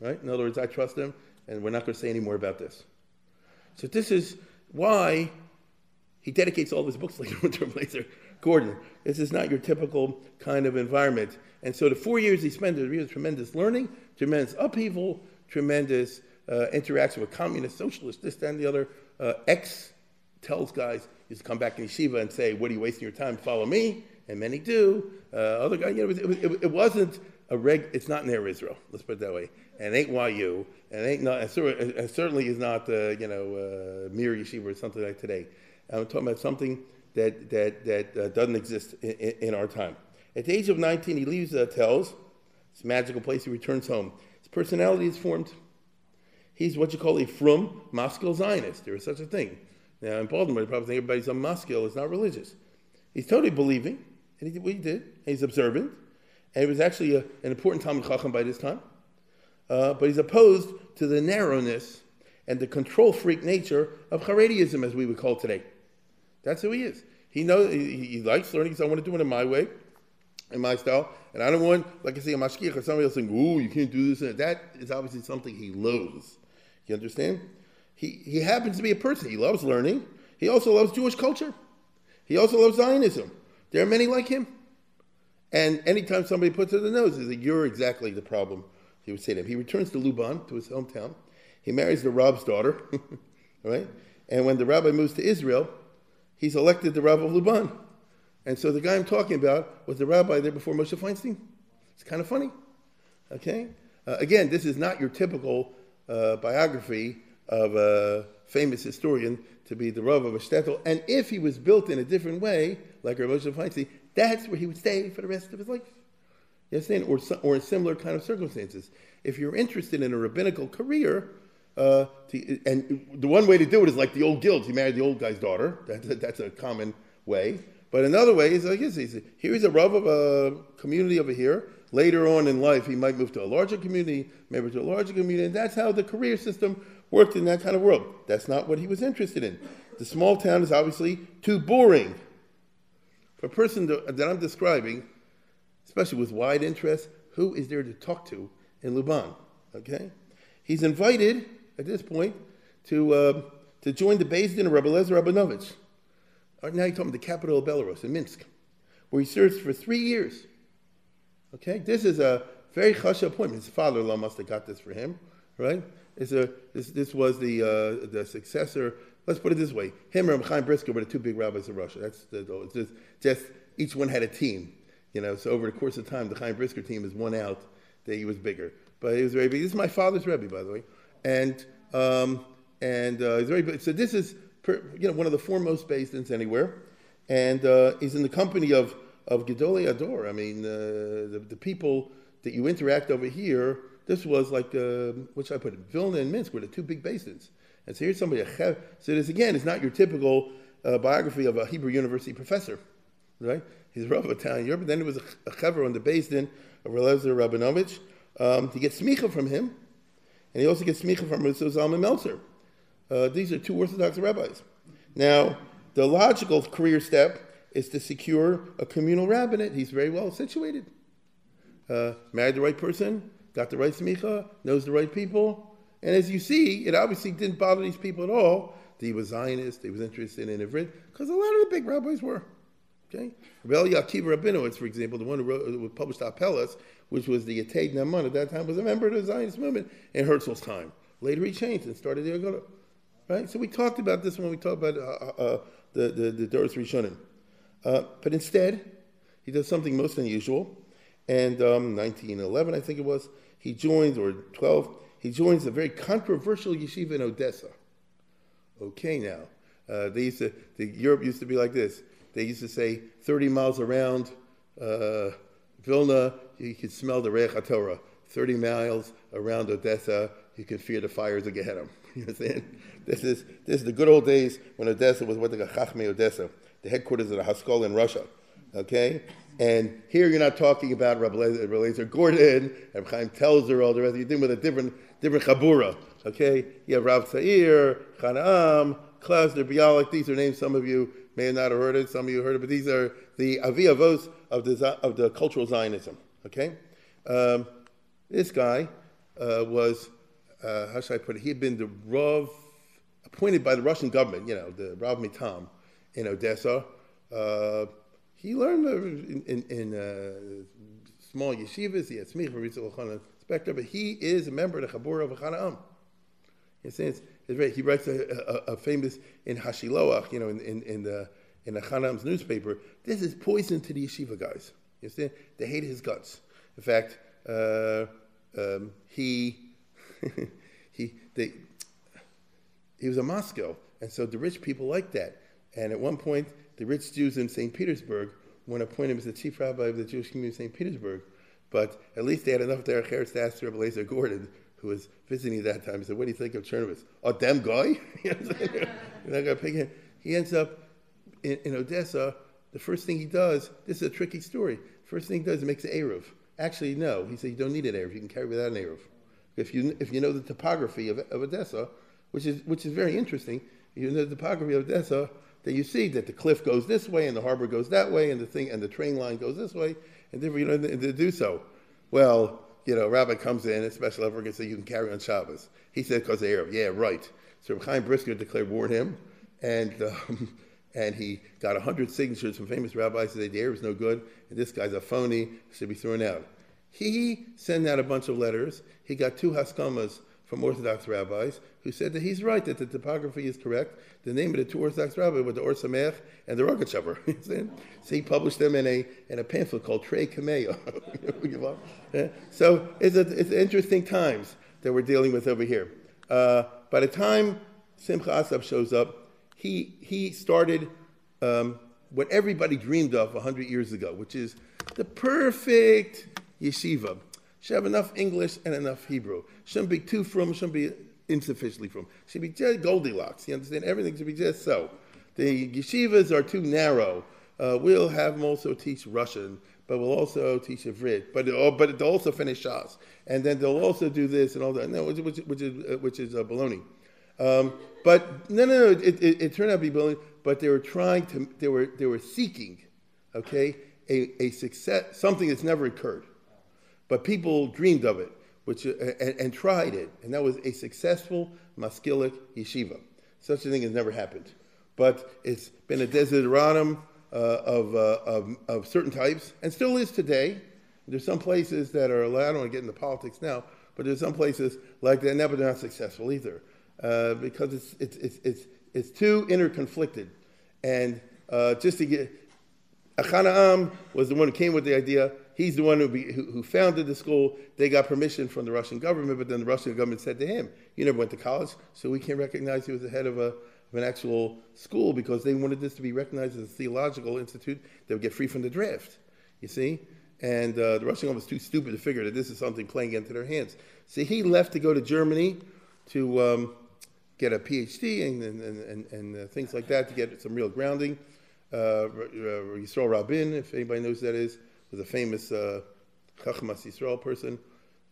Right? In other words, I trust him, and we're not going to say any more about this. So this is why he dedicates all his books later to Blazer Gordon. This is not your typical kind of environment. And so the four years he spent, there was tremendous learning, tremendous upheaval, tremendous uh, interaction with communists, socialists, this, that, and the other. Uh, X Telz guys, to come back in yeshiva and say, what are you wasting your time? Follow me. And many do. Uh, other guys, you know, it, it, it, wasn't a reg, it's not near Israel, let's put it that way. And it ain't YU, it ain't not, it certainly is not, uh, you know, uh, Mir Yeshiva or something like today. I'm talking about something that, that, that uh, doesn't exist in, in, our time. At the age of 19, he leaves the uh, It's a magical place, he returns home. His personality is formed. He's what you call a frum Moscow Zionist. There is such a thing. Now, in Baltimore, you probably think everybody's a Moscow is not religious. He's totally believing, and he did what he did. he's observant, and he was actually a, an important Talmud Chacham by this time. Uh, but he's opposed to the narrowness and the control freak nature of Haredism, as we would call today. That's who he is. He knows he, he likes learning, so I want to do it in my way, in my style. And I don't want, like I say, a mashkiach or somebody else saying, "Ooh, you can't do this." And that is obviously something he loathes. You understand? He he happens to be a person. He loves learning. He also loves Jewish culture. He also loves Zionism. There are many like him. And anytime somebody puts it in the nose, he says, "You're exactly the problem." He would say to him. He returns to Luban, to his hometown. He marries the Rab's daughter, right? And when the rabbi moves to Israel, he's elected the rabbi of Luban. And so the guy I'm talking about was the rabbi there before Moshe Feinstein. It's kind of funny. Okay? Uh, again, this is not your typical uh, biography of a famous historian to be the rabbi of a shtetl. And if he was built in a different way, like Rav Moshe Feinstein, that's where he would stay for the rest of his life. You understand? Or, or in similar kind of circumstances. If you're interested in a rabbinical career, uh, to, and the one way to do it is like the old guilds. He married the old guy's daughter. That, that's a common way. But another way is like this: he's, here's a rav of a community over here. Later on in life, he might move to a larger community, maybe to a larger community, and that's how the career system worked in that kind of world. That's not what he was interested in. The small town is obviously too boring. For a person that I'm describing, especially with wide interest, who is there to talk to in Luban? Okay, he's invited at this point to, uh, to join the Beis Din of Rabbi Lezer Rabinovich. Uh, now he's talking about the capital of Belarus, in Minsk, where he served for three years. Okay, this is a very chasha appointment. His father-in-law must have got this for him, right? It's a, this, this was the, uh, the successor. Let's put it this way: him and Chaim Brisker were the two big rabbis of Russia. That's the, just, just each one had a team, you know. So over the course of time, the Chaim Brisker team is one out that he was bigger, but he was very big. This is my father's rebbe, by the way and um, and uh, he's very so this is per, you know one of the foremost Beis Dins anywhere, and uh, he's in the company of of Gedolei Ador. I mean, uh, the, the people that you interact over here. This was like uh, which I put it, Vilna and Minsk were the two big Beis Dins. And so here's somebody. So this again is not your typical uh, biography of a Hebrew University professor, right? He's Rav of Italian Europe. Then it was a, a chaver on the Din of Relezer Rabinovich. Um, to get smicha from him, and he also gets smicha from Rav Zalman Meltzer. Uh, these are two Orthodox rabbis. Now, the logical career step is to secure a communal rabbinate. He's very well situated. Uh, married the right person, got the right smicha, knows the right people. And as you see, it obviously didn't bother these people at all. He was Zionist, he was interested in Ivrit, because a lot of the big rabbis were. Okay? Rebel Yaakov Rabinowitz, for example, the one who, wrote, who published HaPeles, which was the Yated Ne'eman at that time, was a member of the Zionist movement in Herzl's time. Later he changed and started the Agudah. Right? So we talked about this when we talked about uh, uh, uh the, the, the Doros Rishonim. Uh, but instead, he does something most unusual. And um, 1911, I think it was, he joins, or 12, he joins a very controversial yeshiva in Odessa. Okay, now. Uh, they used to, the, Europe used to be like this. They used to say 30 miles around uh, Vilna, you could smell the Reich HaTorah. 30 miles around Odessa, you can fear the fires of Gehenna. You understand? This is, this is the good old days when Odessa was what they call Chachmei Odessa, the headquarters of the Haskalah in Russia. Okay? And here you're not talking about Rabbi Eliezer Gordon, Rabbi Chaim Telzer, all the rest. You're dealing with a different, different chabura. Okay? You have Rav Tzair, Achad Ha'am, Klausner, Bialik. These are names some of you may not have heard it, Some of you heard it, but these are the avi avos of the, of the cultural Zionism. Okay? Um, this guy uh, was, uh, how should I put it? He had been the Rav, appointed by the Russian government, you know, the Rav Mitam in Odessa. Uh, he learned in, in, in uh, small yeshivas, he had smicha, but he is a member of the Chabur of Achad Ha'am. He says, he writes a, a, a, famous in Hashiloach, you know, in, in, in the in the Achad Ha'am's newspaper. This is poison to the yeshiva guys. You understand? They hate his guts. In fact, uh, um, he he they, he was a Moscow, and so the rich people liked that. And at one point, the rich Jews in St. Petersburg want to appoint him as the chief rabbi of the Jewish community of St. Petersburg. But at least they had enough there to ask Rabbi Eliezer Gordon, who was visiting at that time. He said, What do you think of Chernovitz? Oh, damn guy? You're not going to pick him. He ends up in, in, Odessa. The first thing he does, this is a tricky story. First thing he does, he makes an Eruv. Actually, no. He said, You don't need an Eruv. You can carry without an Eruv. If you, if you know the topography of, of Odessa, which is, which is very interesting, you know the topography of Odessa, that you see that the cliff goes this way and the harbor goes that way and the thing and the train line goes this way and different, you know, they, do so. Well, you know, Rabbi comes in, a special effort, and say you can carry on Shabbos. He said because of Arab. Yeah, right. So Chaim Brisker declared war on him, and um, and he got hundred signatures from famous rabbis that the Arab is no good, and this guy's a phony, should be thrown out. He sent out a bunch of letters. He got two haskamas from Orthodox rabbis who said that he's right, that the topography is correct. The name of the two Orthodox rabbis were the Or and the Rogatchover. so he published them in a, in a pamphlet called Trey Kameo. so it's, a, it's interesting times that we're dealing with over here. Uh, by the time Simcha Asaf shows up, he, he started um, what everybody dreamed of 100 years ago, which is the perfect yeshiva should have enough English and enough Hebrew. Shouldn't be too frum, shouldn't be insufficiently frum. Should be just Goldilocks. You understand? Everything should be just so. The yeshivas are too narrow. Uh, we'll have them also teach Russian, but we'll also teach Ivrit. But oh, but they'll also finish Shas, and then they'll also do this and all that. No, which, which, which is uh, which is uh, baloney. Um, but no, no, no. It, it, it, turned out to be baloney. But they were trying to. They were they were seeking, okay, a, a success, something that's never occurred. But people dreamed of it which, uh, and, and, tried it, and that was a successful Maskilic yeshiva. Such a thing has never happened. But it's been a desideratum uh, of, uh, of, of, certain types, and still is today. There's some places that are I don't want to get into politics now, but there's some places like that, but they're not successful either. Uh, because it's, it's, it's, it's, it's too interconflicted. And uh, just to get, Achad Ha'am was the one who came with the idea, He's the one who, be, who, who, founded the school. They got permission from the Russian government, but then the Russian government said to him, You never went to college, so we can't recognize you as the head of, a, of an actual school because they wanted this to be recognized as a theological institute that would get free from the draft. You see? And uh, the Russian government was too stupid to figure that this is something playing into their hands. So he left to go to Germany to um, get a PhD and, and, and, and uh, things like that to get some real grounding. Uh, Yisrael Rabin, if anybody knows who that is, was a famous uh, Chachmas Yisrael person,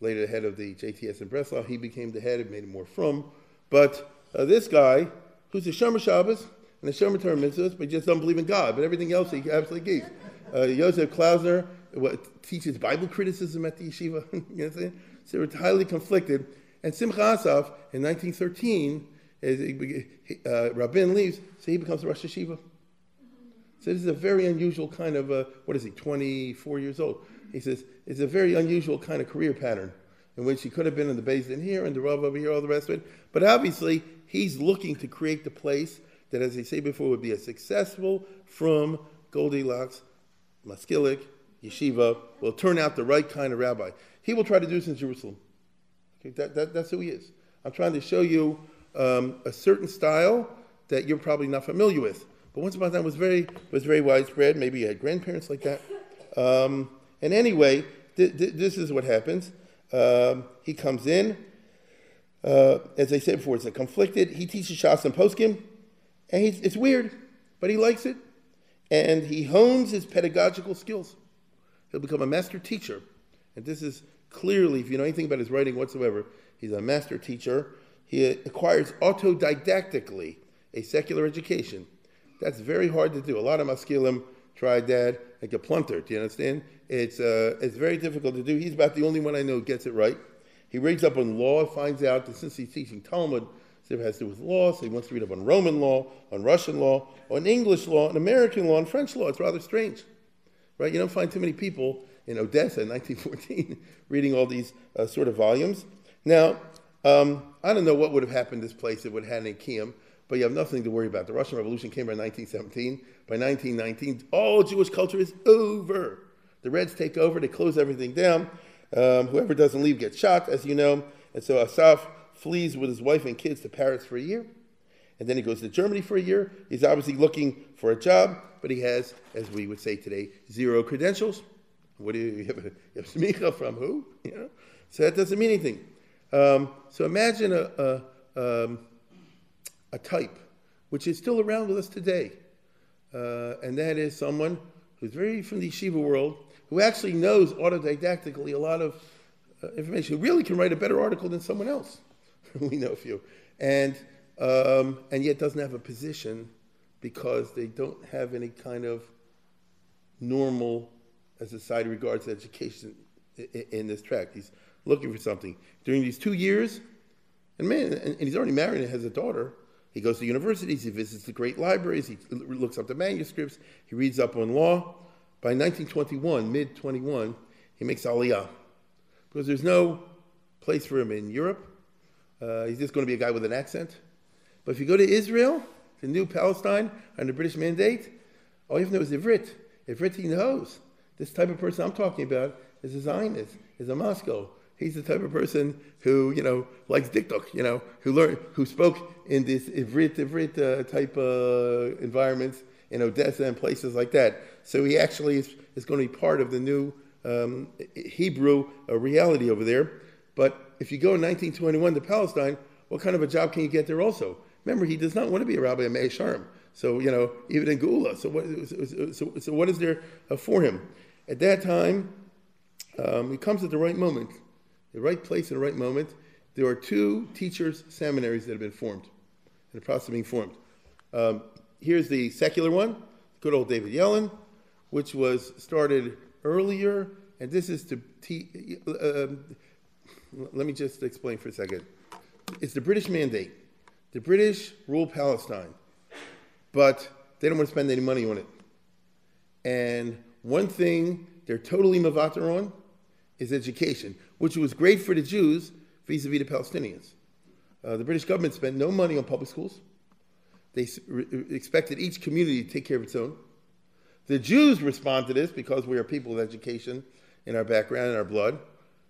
later the head of the JTS in Breslau. He became the head, it made him more frum. But uh, this guy, who's a Shomer Shabbos and a Shomer Torah Mitzvahs, but just doesn't believe in God, but everything else he absolutely gives. Uh, Joseph Klausner what, teaches Bible criticism at the yeshiva. you know what I'm saying? So they were highly conflicted. And Simcha Asaf, in 1913, as he, uh, Rabin leaves, so he becomes the Rosh Yeshiva. So this is a very unusual kind of, uh, what is he, 24 years old? He says, it's a very unusual kind of career pattern in which he could have been in the basin here and the Rav over here, all the rest of it. But obviously, he's looking to create the place that, as I say before, would be a successful frum Goldilocks, Maskilic, Yeshiva, will turn out the right kind of rabbi. He will try to do this in Jerusalem. Okay, that, that, that's who he is. I'm trying to show you um, a certain style that you're probably not familiar with. But once upon a time, was very was very widespread. Maybe you had grandparents like that. Um, and anyway, th- th- this is what happens. Um, he comes in. Uh, as I said before, it's a conflicted. He teaches Shas and Poskim, and he's, it's weird, but he likes it, and he hones his pedagogical skills. He'll become a master teacher, and this is clearly, if you know anything about his writing whatsoever, he's a master teacher. He acquires autodidactically a secular education. That's very hard to do. A lot of maskilim tried that like a plundered. Do you understand? It's, uh, it's very difficult to do. He's about the only one I know who gets it right. He reads up on law, finds out that since he's teaching Talmud, it has to do with law, so he wants to read up on Roman law, on Russian law, on English law, on American law, on French law. It's rather strange, right? You don't find too many people in Odessa in 1914 reading all these uh, sort of volumes. Now, um, I don't know what would have happened to this place if it had an Kiyum, but you have nothing to worry about. The Russian Revolution came in 1917. By 1919, all Jewish culture is over. The Reds take over, they close everything down. Um, whoever doesn't leave gets shot, as you know. And so Asaf flees with his wife and kids to Paris for a year. And then he goes to Germany for a year. He's obviously looking for a job, but he has, as we would say today, zero credentials. What do you, you have? A, you have smicha from who? You know? So that doesn't mean anything. Um, so imagine a, a, um, a, type which is still around with us today. Uh, and that is someone who's very from the yeshiva world, who actually knows autodidactically a lot of uh, information, who really can write a better article than someone else. we know a few. And, um, and yet doesn't have a position because they don't have any kind of normal, as society regards education in, this track. He's looking for something. During these two years, and man, and he's already married and has a daughter. He goes to universities, he visits the great libraries, he looks up the manuscripts, he reads up on law. By 1921, mid 21, he makes Aliyah because there's no place for him in Europe. Uh, he's just going to be a guy with an accent. But if you go to Israel, the new Palestine, under British mandate, all you have to know is Ivrit. Ivrit he knows. This type of person I'm talking about is a Zionist, is a Moscow. He's the type of person who, you know, likes dikduk, you know, who learned, who spoke in this Ivrit, Ivrit uh, type uh, environments in Odessa and places like that. So he actually is, is going to be part of the new um, Hebrew uh, reality over there. But if you go in 1921 to Palestine, what kind of a job can you get there also? Remember, he does not want to be a rabbi of Meah Shearim. So, you know, even in Gula. So what, so, so, so what is there uh, for him? At that time, um, he comes at the right moment, the right place and the right moment. There are two teachers' seminaries that have been formed, in the process of being formed. Um, here's the secular one, good old David Yellin, which was started earlier, and this is to teach. Uh, um, let me just explain for a second. It's the British mandate. The British rule Palestine, but they don't want to spend any money on it. And one thing they're totally mavatar on is education, which was great for the Jews vis-a-vis the Palestinians. Uh, the British government spent no money on public schools. They expected each community to take care of its own. The Jews respond to this because we are people with education in our background and our blood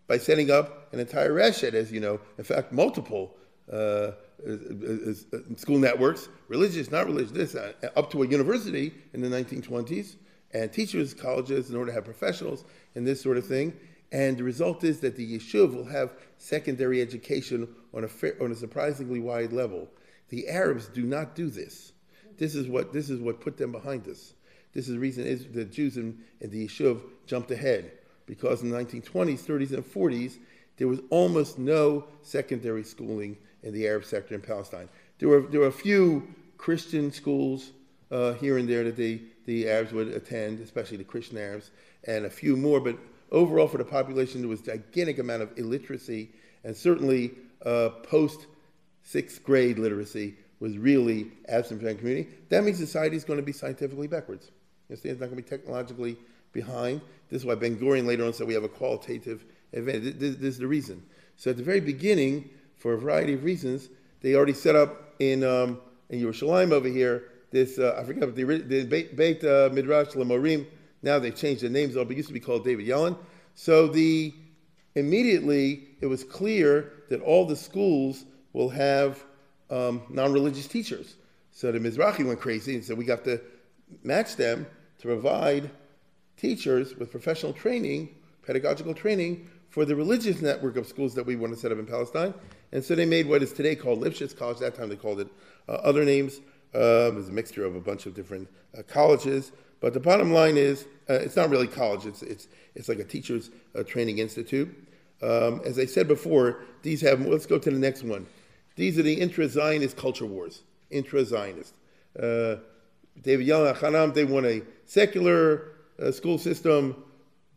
by setting up an entire reshet, as you know, in fact, multiple uh, uh, uh, uh school networks, religious, not religious, uh, up to a university in the 1920s, and teachers' colleges in order to have professionals and this sort of thing. And the result is that the Yishuv will have secondary education on a, fair, on a surprisingly wide level. The Arabs do not do this. This is what, this is what put them behind us. This is the reason is the Jews in, in the Yishuv jumped ahead. Because in the 1920s, 30s, and 40s, there was almost no secondary schooling in the Arab sector in Palestine. There were, there were a few Christian schools uh, here and there that the, the Arabs would attend, especially the Christian Arabs, and a few more. But overall, for the population, there was a gigantic amount of illiteracy, and certainly uh, post sixth grade literacy was really absent from the community, that means society is going to be scientifically backwards. You understand? It's not going to be technologically behind. This is why Ben Gurion later on said we have a qualitative advantage. This, this, is the reason. So at the very beginning, for a variety of reasons, they already set up in um, in Yerushalayim over here this uh, I forget the, the Beit, uh, Midrash Lamorim. Now they've changed the names. But it used to be called David Yellin. So the immediately it was clear that all the schools will have um, non-religious teachers. So the Mizrahi went crazy and said we got to match them to provide teachers with professional training, pedagogical training for the religious network of schools that we want to set up in Palestine. And so they made what is today called Lipschitz College. At That time they called it uh, other names. Uh, it was a mixture of a bunch of different uh, colleges. But the bottom line is, uh, it's not really college. It's, it's, it's like a teacher's uh, training institute. Um, as I said before, these have, let's go to the next one. These are the intra-Zionist culture wars, intra-Zionist. Uh, David Young, Hanam, they want a secular uh, school system.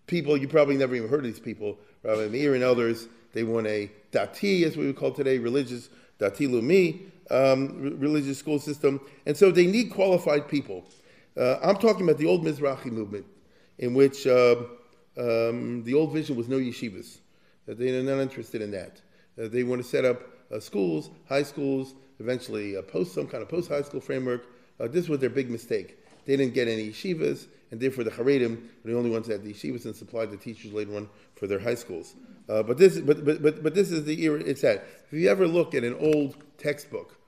People, you probably never even heard of these people. Rabbi Meir and others, they want a dati, as we would call today, religious dati lumi, um, religious school system. And so they need qualified people. Uh, I'm talking about the old Mizrahi movement, in which uh, um, the old vision was no yeshivas. Uh, they're not interested in that. Uh, they want to set up uh, schools, high schools, eventually post some kind of post high school framework. this was their big mistake. They didn't get any yeshivas, and therefore the Haredim were the only ones that had the yeshivas and supplied the teachers later on for their high schools. Uh, but this, but, but, but, but this is the era it's at. If you ever look at an old textbook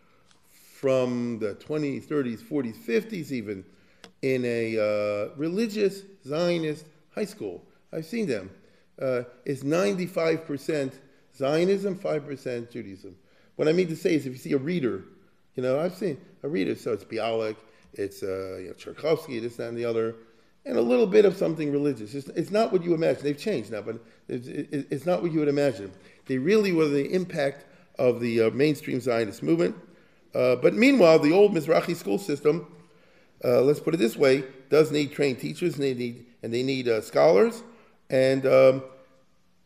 from the 20s, 30s, 40s, 50s, even in a uh, religious Zionist high school, I've seen them. Uh, it's 95% Zionism, 5% Judaism. What I mean to say is, if you see a reader, you know, I've seen a reader, so it's Bialik, it's uh, you know, Tchernichovsky, this, that, and the other, and a little bit of something religious. It's, it's not what you imagine. They've changed now, but it's, it, it's not what you would imagine. They really were the impact of the uh, mainstream Zionist movement. Uh, but meanwhile, the old Mizrahi school system, uh, let's put it this way, does need trained teachers, and they need, and they need uh, scholars. And um,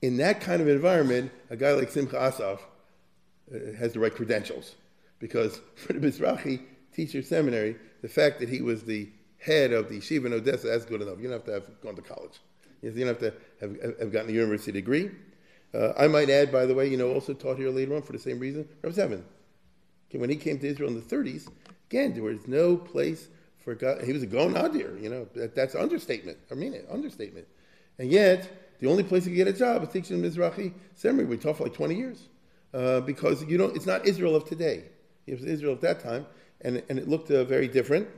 in that kind of environment, a guy like Simcha Asaf uh, has the right credentials. Because for the Mizrahi teacher seminary, the fact that he was the head of the yeshiva in Odessa, that's good enough. You don't have to have gone to college. You don't have to have, have gotten a university degree. Uh, I might add, by the way, you know, also taught here later on for the same reason, Reb Zevin. Okay, when he came to Israel in the 30s, again, there was no place for God. He was a Gon Adir, you know, that, that's understatement. I mean it, understatement. And yet, the only place you could get a job is teaching Mizrahi seminary. We taught for like 20 years. Uh, because you don't, it's not Israel of today. It was Israel at that time, and, and it looked uh, very different.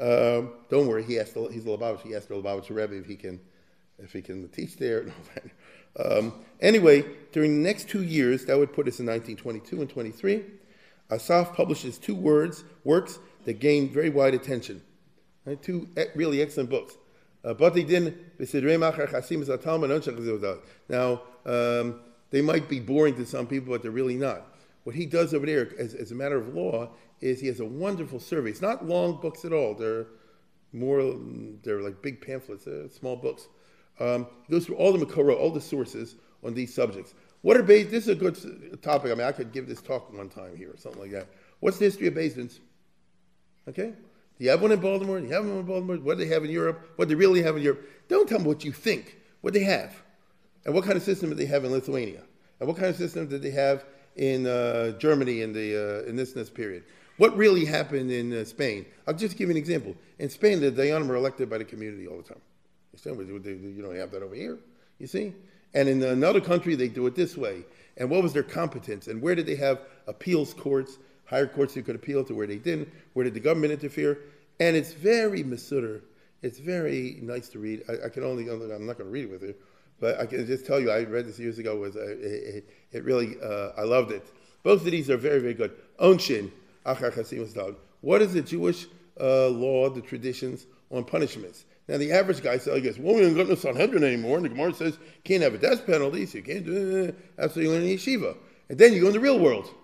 Um, don't worry, he asked he's a Lubavitch. He asked the Lubavitch Rebbe if he can if he can teach there. um, anyway, during the next two years, that would put us in 1922 and 23. Asaf publishes two words works that gained very wide attention. Right? Two really excellent books. Uh, now, um, they might be boring to some people, but they're really not. What he does over there, as, as a matter of law, is he has a wonderful survey. It's not long books at all. They're more, they're like big pamphlets, they're small books. Um, he goes through all the Makora, all the sources on these subjects. What are Beis? This is a good topic. I mean, I could give this talk one time here or something like that. What's the history of Beis Okay? Do you have one in Baltimore? Do you have one in Baltimore? What do they have in Europe? What do they really have in Europe? Don't tell me what you think. What they have. And what kind of system do they have in Lithuania? And what kind of system did they have in uh, Germany in, the, uh, in this, this period? What really happened in uh, Spain? I'll just give you an example. In Spain, the Dayanim are elected by the community all the time. You don't have that over here, you see? And in another country, they do it this way. And what was their competence? And where did they have appeals courts, higher courts you could appeal to where they didn't? Where did the government interfere? And it's very masudr. It's very nice to read. I, I can only, I'm not going to read it with you, but I can just tell you, I read this years ago. Was uh, it, it, really, uh, I loved it. Both of these are very, very good. Onshin, Achar Chasim What is the Jewish uh, law, the traditions on punishments? Now the average guy says, I guess, well, we don't got no Sanhedrin anymore, and the Gemara says you can't have a death penalty, so you can't do it. You learn in yeshiva. And then you go in the real world.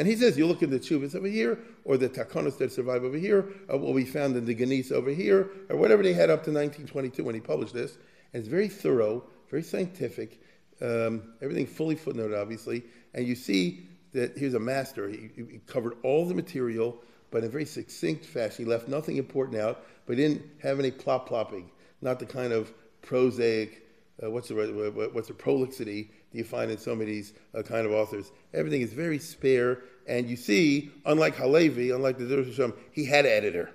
And he says, you look at the chuvas over here, or the takonos that survive over here, or what we found in the Geniza over here, or whatever they had up to 1922 when he published this. And it's very thorough, very scientific, um, everything fully footnoted, obviously. And you see that he was a master. He, he covered all the material, but in a very succinct fashion. He left nothing important out but he didn't have any plop plopping, not the kind of prosaic, uh, what's the what's the prolixity do you find in some of these uh, kind of authors. Everything is very spare, and you see, unlike Halevi, unlike the Hashem, he had an editor.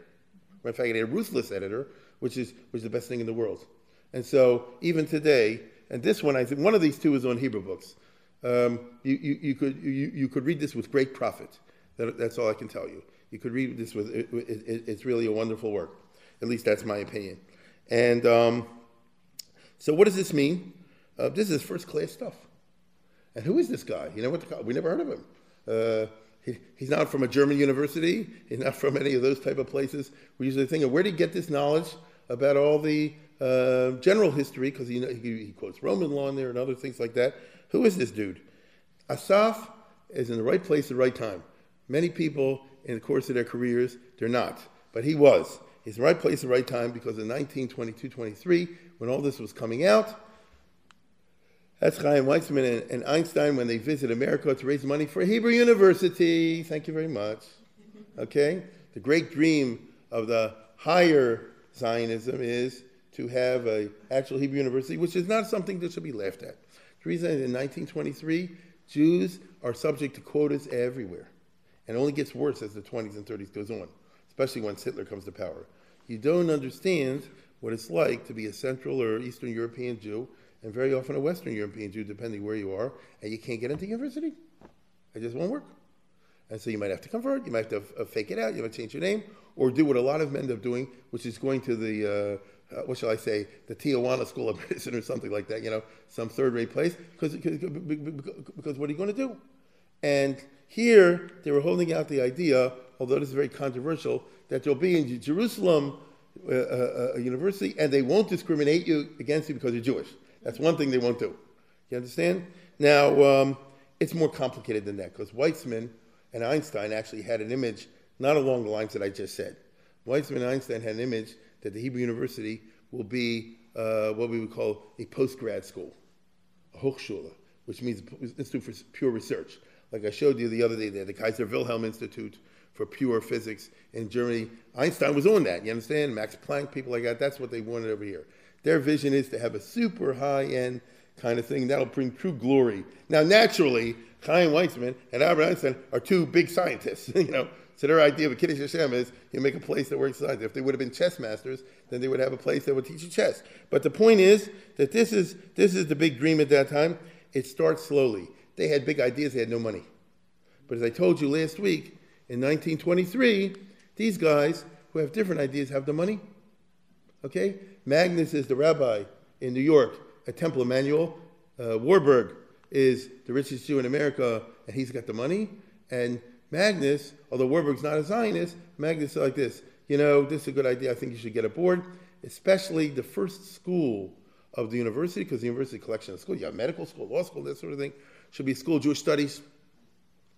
In fact, he had a ruthless editor, which is which is the best thing in the world. And so even today, and this one, I think one of these two is on Hebrew books. Um, you, you, you, could, you, you could read this with great profit. That, that's all I can tell you. You could read this with, it, it, it's really a wonderful work. At least that's my opinion. And um, so, what does this mean? Uh, this is first class stuff. And who is this guy? You know what? We never heard of him. Uh, he, he's not from a German university. He's not from any of those type of places. We usually think of where did he get this knowledge about all the uh, general history, because he, he, he, quotes Roman law in there and other things like that. Who is this dude? Asaf is in the right place at the right time. Many people, in the course of their careers, they're not. But he was. He's the right place at the right time because in 1922 23, when all this was coming out, that's Chaim Weizmann and, and, Einstein when they visit America to raise money for Hebrew University. Thank you very much. Okay? The great dream of the higher Zionism is to have an actual Hebrew university, which is not something that should be laughed at. The reason is in 1923, Jews are subject to quotas everywhere. And it only gets worse as the 20s and 30s goes on, especially once Hitler comes to power. You don't understand what it's like to be a Central or Eastern European Jew, and very often a Western European Jew, depending where you are, and you can't get into university. It just won't work. And so you might have to convert, you might have to uh, fake it out, you might change your name, or do what a lot of men end up doing, which is going to the, uh, uh, what shall I say, the Tijuana School of Medicine or something like that, you know, some third rate place, because, because, because what are you going to do? And here they were holding out the idea, although this is very controversial, that there'll be in Jerusalem uh, uh, uh, a university and they won't discriminate you against you because you're Jewish. That's one thing they won't do. You understand? Now, um, it's more complicated than that because Weizmann and Einstein actually had an image not along the lines that I just said. Weizmann and Einstein had an image that the Hebrew University will be uh, what we would call a post-grad school, a Hochschule, which means Institute for Pure Research. Like I showed you the other day there, the Kaiser Wilhelm Institute for Pure Physics in Germany. Einstein was on that, you understand? Max Planck, people like that, that's what they wanted over here. Their vision is to have a super high-end kind of thing that'll bring true glory. Now, naturally, Chaim Weizmann and Albert Einstein are two big scientists, you know, so their idea of a Kiddush Hashem is you make a place that works science. If they would have been chess masters, then they would have a place that would teach you chess. But the point is that this is this is the big dream at that time. It starts slowly. They had big ideas, they had no money. But as I told you last week, in 1923, these guys who have different ideas have the money. Okay? Magnes is the rabbi in New York at Temple Emanuel. Uh, Warburg is the richest Jew in America, and he's got the money. And Magnes, although Warburg's not a Zionist, Magnes is like this. You know, this is a good idea. I think you should get aboard, especially the first school of the university, because the university collection of schools, you have medical school, law school, that sort of thing, should be school Jewish studies.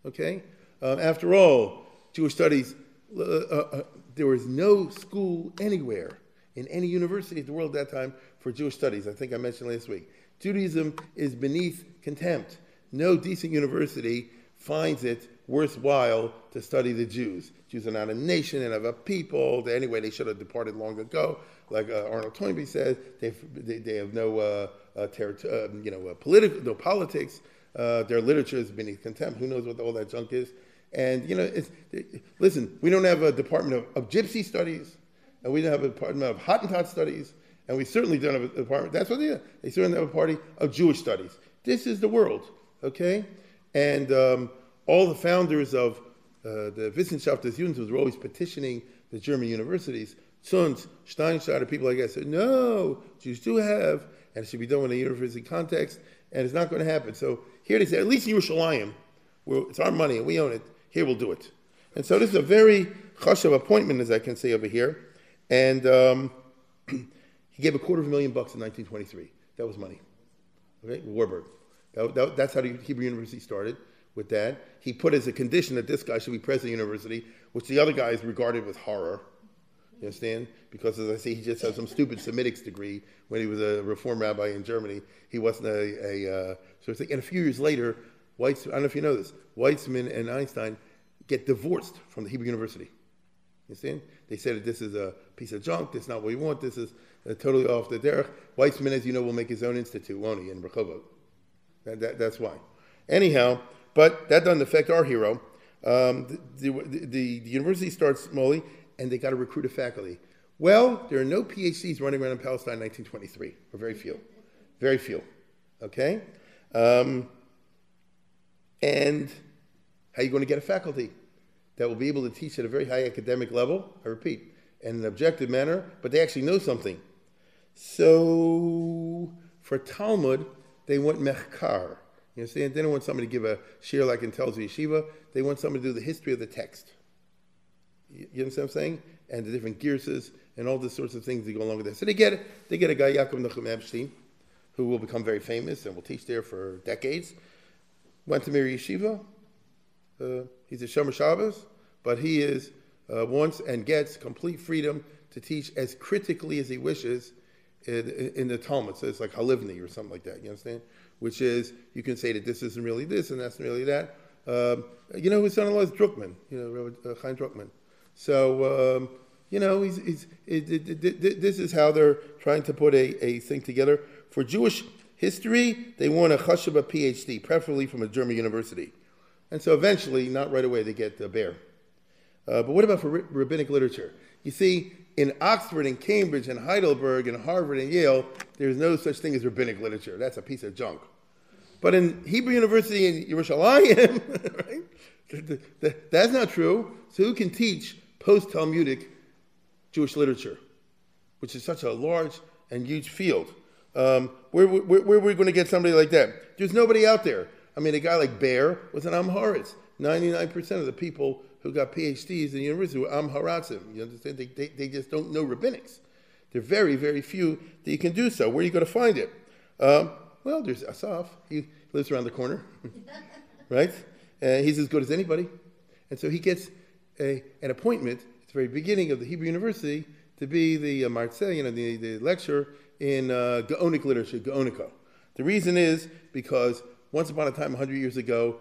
Okay? Um, after all, Jewish studies, uh, uh, uh, there was no school anywhere in any university in the world at that time for Jewish studies. I think I mentioned last week. Judaism is beneath contempt. No decent university finds it worthwhile to study the Jews. Jews are not a nation and of a people. Anyway, they should have departed long ago. Like uh, Arnold Toynbee says, they, they, have no, uh, uh, ter- uh, you know, uh, political, no politics. Their literature is beneath contempt. Who knows what all that junk is? And you know, listen, we don't have a department of, of, gypsy studies, and we don't have a department of Hottentot studies, and we certainly don't have a department. That's what they are. They certainly have a party of Jewish studies. This is the world, okay? And um, all the founders of uh, the Wissenschaft des Judentums were always petitioning the German universities. Zunz, Steinschneider, people like that said, no, Jews do have, and it should be done in a university context, and it's not going to happen. So here they say, at least Yerushalayim, it's our money and we own it, here we'll do it. And so this is a very chashav appointment, as I can say over here. And um, he gave a quarter of a million bucks in 1923. That was money. Okay, Warburg. That, that, that's how the Hebrew University started with that. He put as a condition that this guy should be president of the university, which the other guys regarded with horror. You understand? Because as I say, he just has some stupid Semitics degree when he was a reform rabbi in Germany. He wasn't a, a uh, sort of thing. And a few years later, I don't know if you know this, Weizmann and Einstein get divorced from the Hebrew University. You understand? They said that this is a piece of junk, this is not what we want, this is uh, totally off the derech. Weizmann, as you know, will make his own institute, won't he, in Rehovot? That, that, that's why. Anyhow, but that doesn't affect our hero. Um, the, the, the, the, university starts small, and they got to recruit a faculty. Well, there are no PhDs running around in Palestine in 1923, or very few. Very few. Okay? Um, and how are you going to get a faculty that will be able to teach at a very high academic level? I repeat, in an objective manner, but they actually know something. So, for Talmud, They want mechkar. You understand? They don't want somebody to give a shir like in Telz Yeshiva. They want somebody to do the history of the text. You, you understand what I'm saying? And the different gearses and all the sorts of things that go along with that. So they get. They get a guy, Yaakov Nachum Epstein, who will become very famous and will teach there for decades. Went to Mir Yeshiva. Uh, he's a Shomer Shabbos, but he is uh, wants and gets complete freedom to teach as critically as he wishes in, in the Talmud. So it's like Halivni or something like that. You understand? Which is you can say that this isn't really this and that's really that. Um, you know, his son-in-law is Druckman. You know, Rabbi uh, Chaim Druckman. So um, you know, he's, he's, this is how they're trying to put a, a thing together. For Jewish history, they want a Chashaba PhD, preferably from a German university. And so eventually, not right away, they get the Baer. Uh, but what about for rabbinic literature? You see, in Oxford and Cambridge and Heidelberg and Harvard and Yale, there's no such thing as rabbinic literature. That's a piece of junk. But in Hebrew University in Yerushalayim, right, that's not true. So who can teach post-Talmudic Jewish literature, which is such a large and huge field. Um, where, where, where, are we going to get somebody like that? There's nobody out there. I mean, a guy like Baer was an Amharitz. 99% of the people who got PhDs in the university were Amharatzim. You understand? They, they, they, just don't know rabbinics. There are very, very few that you can do so. Where are you going to find it? Um, well, there's Asaf. He lives around the corner, right? Uh, he's as good as anybody. And so he gets a, an appointment at the very beginning of the Hebrew University to be the uh, Martze, you know, the, the lecturer in uh, Gaonic literature, Gaonica. The reason is because once upon a time, 100 years ago,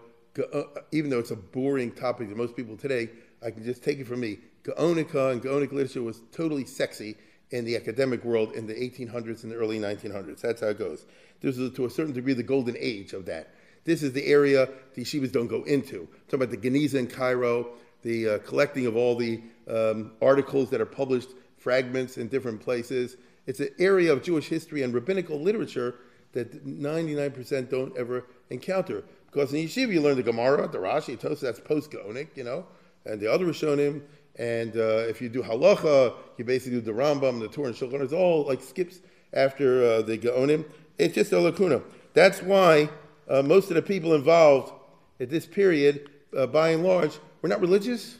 uh, even though it's a boring topic to most people today, I can just take it from me. Gaonica and Gaonic literature was totally sexy in the academic world in the 1800s and the early 1900s. That's how it goes. This is, to a certain degree, the golden age of that. This is the area the yeshivas don't go into. talking about the Geniza in Cairo, the uh, collecting of all the um, articles that are published, fragments in different places. It's an area of Jewish history and rabbinical literature that 99% don't ever encounter. Because in Yeshiva, you learn the Gemara, the Rashi, Tosa, that's post-Gaonic, you know, and the other Rishonim. And uh, if you do Halacha, you basically do the Rambam, the Torah, and Shulchan. It's all like skips after uh, the Gaonim. It's just a lacuna. That's why uh, most of the people involved at this period, uh, by and large, were not religious,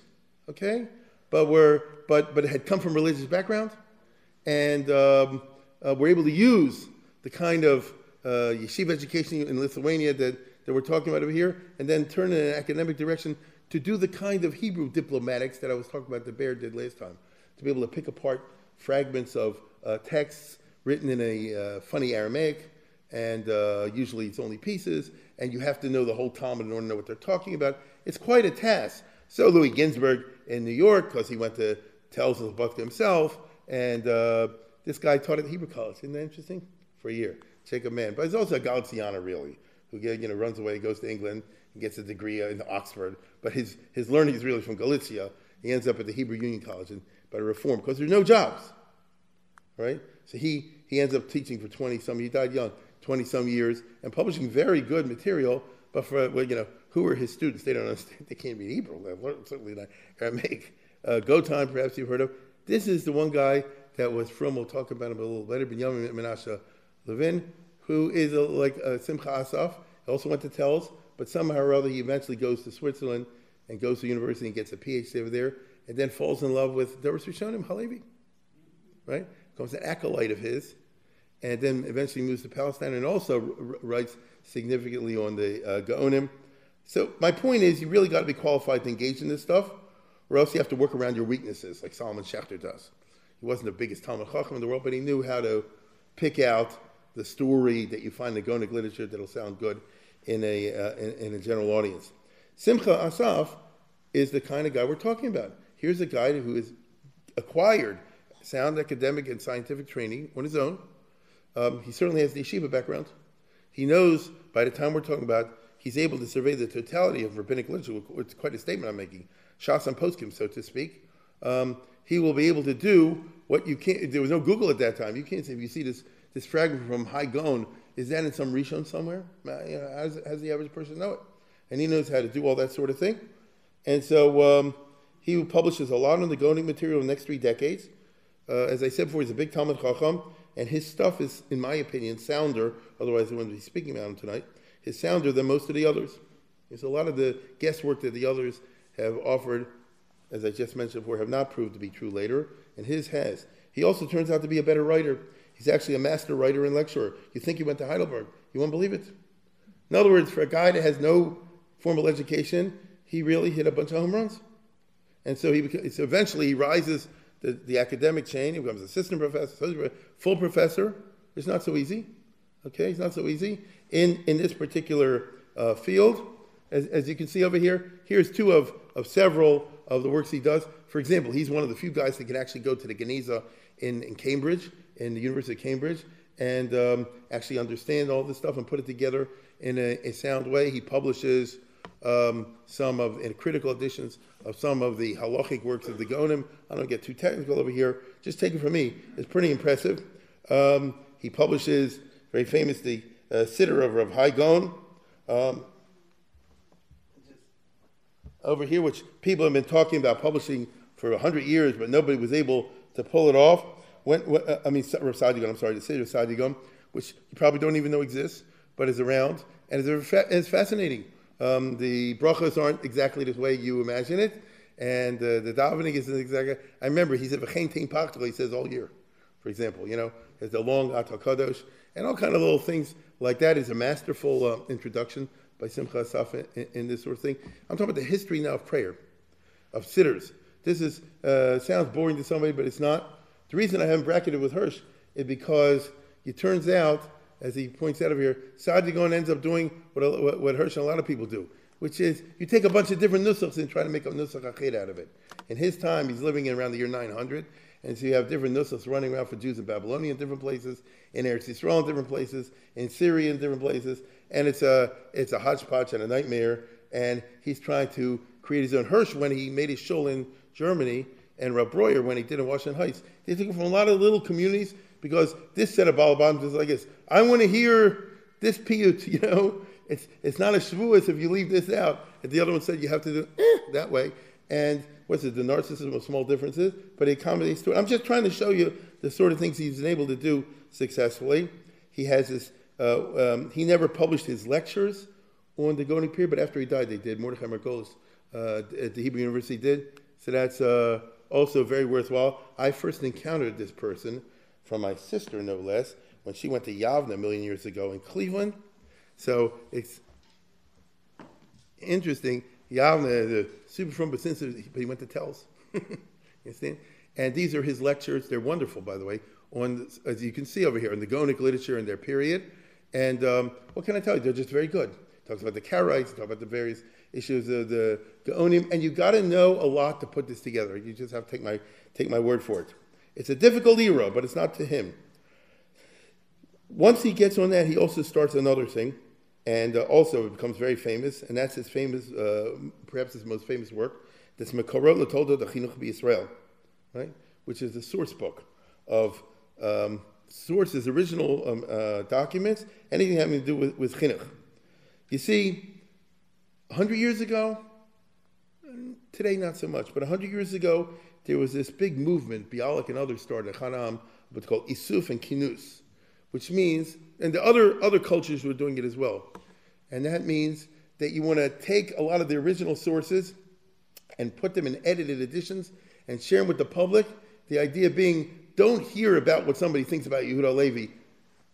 okay? but were but but had come from religious background, and um, uh, were able to use the kind of uh, yeshiva education in Lithuania that, that we're talking about over here, and then turn in an academic direction to do the kind of Hebrew diplomatics that I was talking about the Baer did last time, to be able to pick apart fragments of uh, texts written in a uh, funny Aramaic, and uh, usually it's only pieces, and you have to know the whole Talmud in order to know what they're talking about. It's quite a task. So Louis Ginzberg in New York, because he went to Tells Telz Buck himself, and uh, this guy taught at Hebrew College. Isn't that interesting? For a year. Jacob Mann. But he's also a Galiciana, really, who you know, runs away, goes to England, and gets a degree in Oxford. But his, his learning is really from Galicia. He ends up at the Hebrew Union College and, by reform, because there's no jobs. Right? So he, he ends up teaching for 20 some, he died young, 20 some years, and publishing very good material, but for, well, you know, who are his students? They don't understand. They can't read Hebrew. They've learned certainly not Aramaic. Uh, Gotan, perhaps you've heard of. This is the one guy that was from. We'll talk about him a little later. Benjamin Menashe Levin, who is a, like a Simcha Asaf. He also went to Telz, but somehow or other he eventually goes to Switzerland and goes to university and gets a PhD over there, and then falls in love with Doros Rishonim Halevi. Right? Becomes an acolyte of his, and then eventually moves to Palestine and also writes significantly on the uh, Gaonim. So my point is, you really got to be qualified to engage in this stuff, or else you have to work around your weaknesses, like Solomon Schechter does. He wasn't the biggest Talmud Chacham in the world, but he knew how to pick out the story that you find in the Gaonic literature that'll sound good in a, uh, in, in, a general audience. Simcha Asaf is the kind of guy we're talking about. Here's a guy who has acquired sound academic and scientific training on his own. Um, he certainly has the yeshiva background. He knows by the time we're talking about he's able to survey the totality of rabbinic literature. It's quite a statement I'm making. Shas and poskim, so to speak. Um, he will be able to do what you can't. There was no Google at that time. You can't say if you see this this fragment from Hai Gaon, is that in some Rishon somewhere? You know, how, does, the average person know it? And he knows how to do all that sort of thing. And so um, he publishes a lot on the Gaonic material in the next three decades. Uh, as I said before, he's a big Talmud Chacham, and his stuff is, in my opinion, sounder. Otherwise, I wouldn't be speaking about him tonight. His sounder than most of the others. There's a lot of the guesswork that the others have offered, as I just mentioned before, have not proved to be true later, and his has. He also turns out to be a better writer. He's actually a master writer and lecturer. You think he went to Heidelberg? You won't believe it. In other words, for a guy that has no formal education, he really hit a bunch of home runs. And so he so eventually he rises the, the academic chain. He becomes assistant professor, full professor. It's not so easy. Okay, it's not so easy in, in this particular uh, field. As, as you can see over here, here's two of, of several of the works he does. For example, he's one of the few guys that can actually go to the Geniza in, in Cambridge, in the University of Cambridge, and um, actually understand all this stuff and put it together in a, a sound way. He publishes um, some of, in critical editions of some of the halachic works of the Gaonim. I don't get too technical over here. Just take it from me. It's pretty impressive. Um, he publishes, very famously, uh, Siddur of Rav Hai Gaon. Um, over here, which people have been talking about publishing for 100 years, but nobody was able to pull it off. When, uh, I mean, Rav Saadia Gaon, I'm sorry, the Siddur Saadia Gaon, which you probably don't even know exists, but is around, and it's, it's fascinating. Um, the brachas aren't exactly the way you imagine it, and uh, the davening isn't exactly. I remember he said He says all year, for example. You know, there's the long atakadosh and all kind of little things like that. Is a masterful uh, introduction by Simcha Asaf in, in, this sort of thing. I'm talking about the history now of prayer, of siddurs. This is uh, sounds boring to somebody, but it's not. The reason I haven't bracketed with Hirsch is because it turns out as he points out over here, Saadia Gaon ends up doing what, what, what Hirsch and a lot of people do, which is you take a bunch of different nusachs and try to make a nusach achid out of it. In his time, he's living in around the year 900, and so you have different nusachs running around for Jews in Babylonia in different places, in Eretz Yisrael in different places, in Syria in different places, and it's a it's a hodgepodge and a nightmare. And he's trying to create his own Hirsch when he made his show in Germany, and Rav Breuer when he did in Washington Heights. They took it from a lot of little communities because this set of Balabams is like this. I want to hear this piyut, you know. It's, it's not a shavuos if you leave this out. And the other one said you have to do eh, that way. And what's it, the narcissism of small differences, but it accommodates to it. I'm just trying to show you the sort of things he's been able to do successfully. He has this, uh, um, he never published his lectures on the Gaonic period, but after he died, they did. Mordechai Margolis uh, at the Hebrew University did. So that's uh, also very worthwhile. I first encountered this person from my sister, no less, when she went to Yavna a million years ago in Cleveland. So it's interesting. Yavna, the super frum but since but he went to Telz. you understand? And these are his lectures. They're wonderful, by the way, on as you can see over here in the Gaonic literature and their period. And um, what can I tell you? They're just very good. Talks about the Karaites, talk about the various issues of the Gaonim, and you've got to know a lot to put this together. You just have to take my take my word for it. It's a difficult era, but it's not to him. Once he gets on that, he also starts another thing, and uh, also it becomes very famous, and that's his famous, uh, perhaps his most famous work, that's Mekorot L'Tolda the Chinuch Israel, right? Which is the source book of um, sources, original um, uh, documents, anything having to do with, with Chinuch. You see, 100 years ago, today not so much, but 100 years ago, there was this big movement, Bialik and others started, Hanam, what's called Isuf and Kinus, which means, and the other, other cultures were doing it as well. And that means that you want to take a lot of the original sources and put them in edited editions and share them with the public. The idea being, don't hear about what somebody thinks about Yehuda Levi.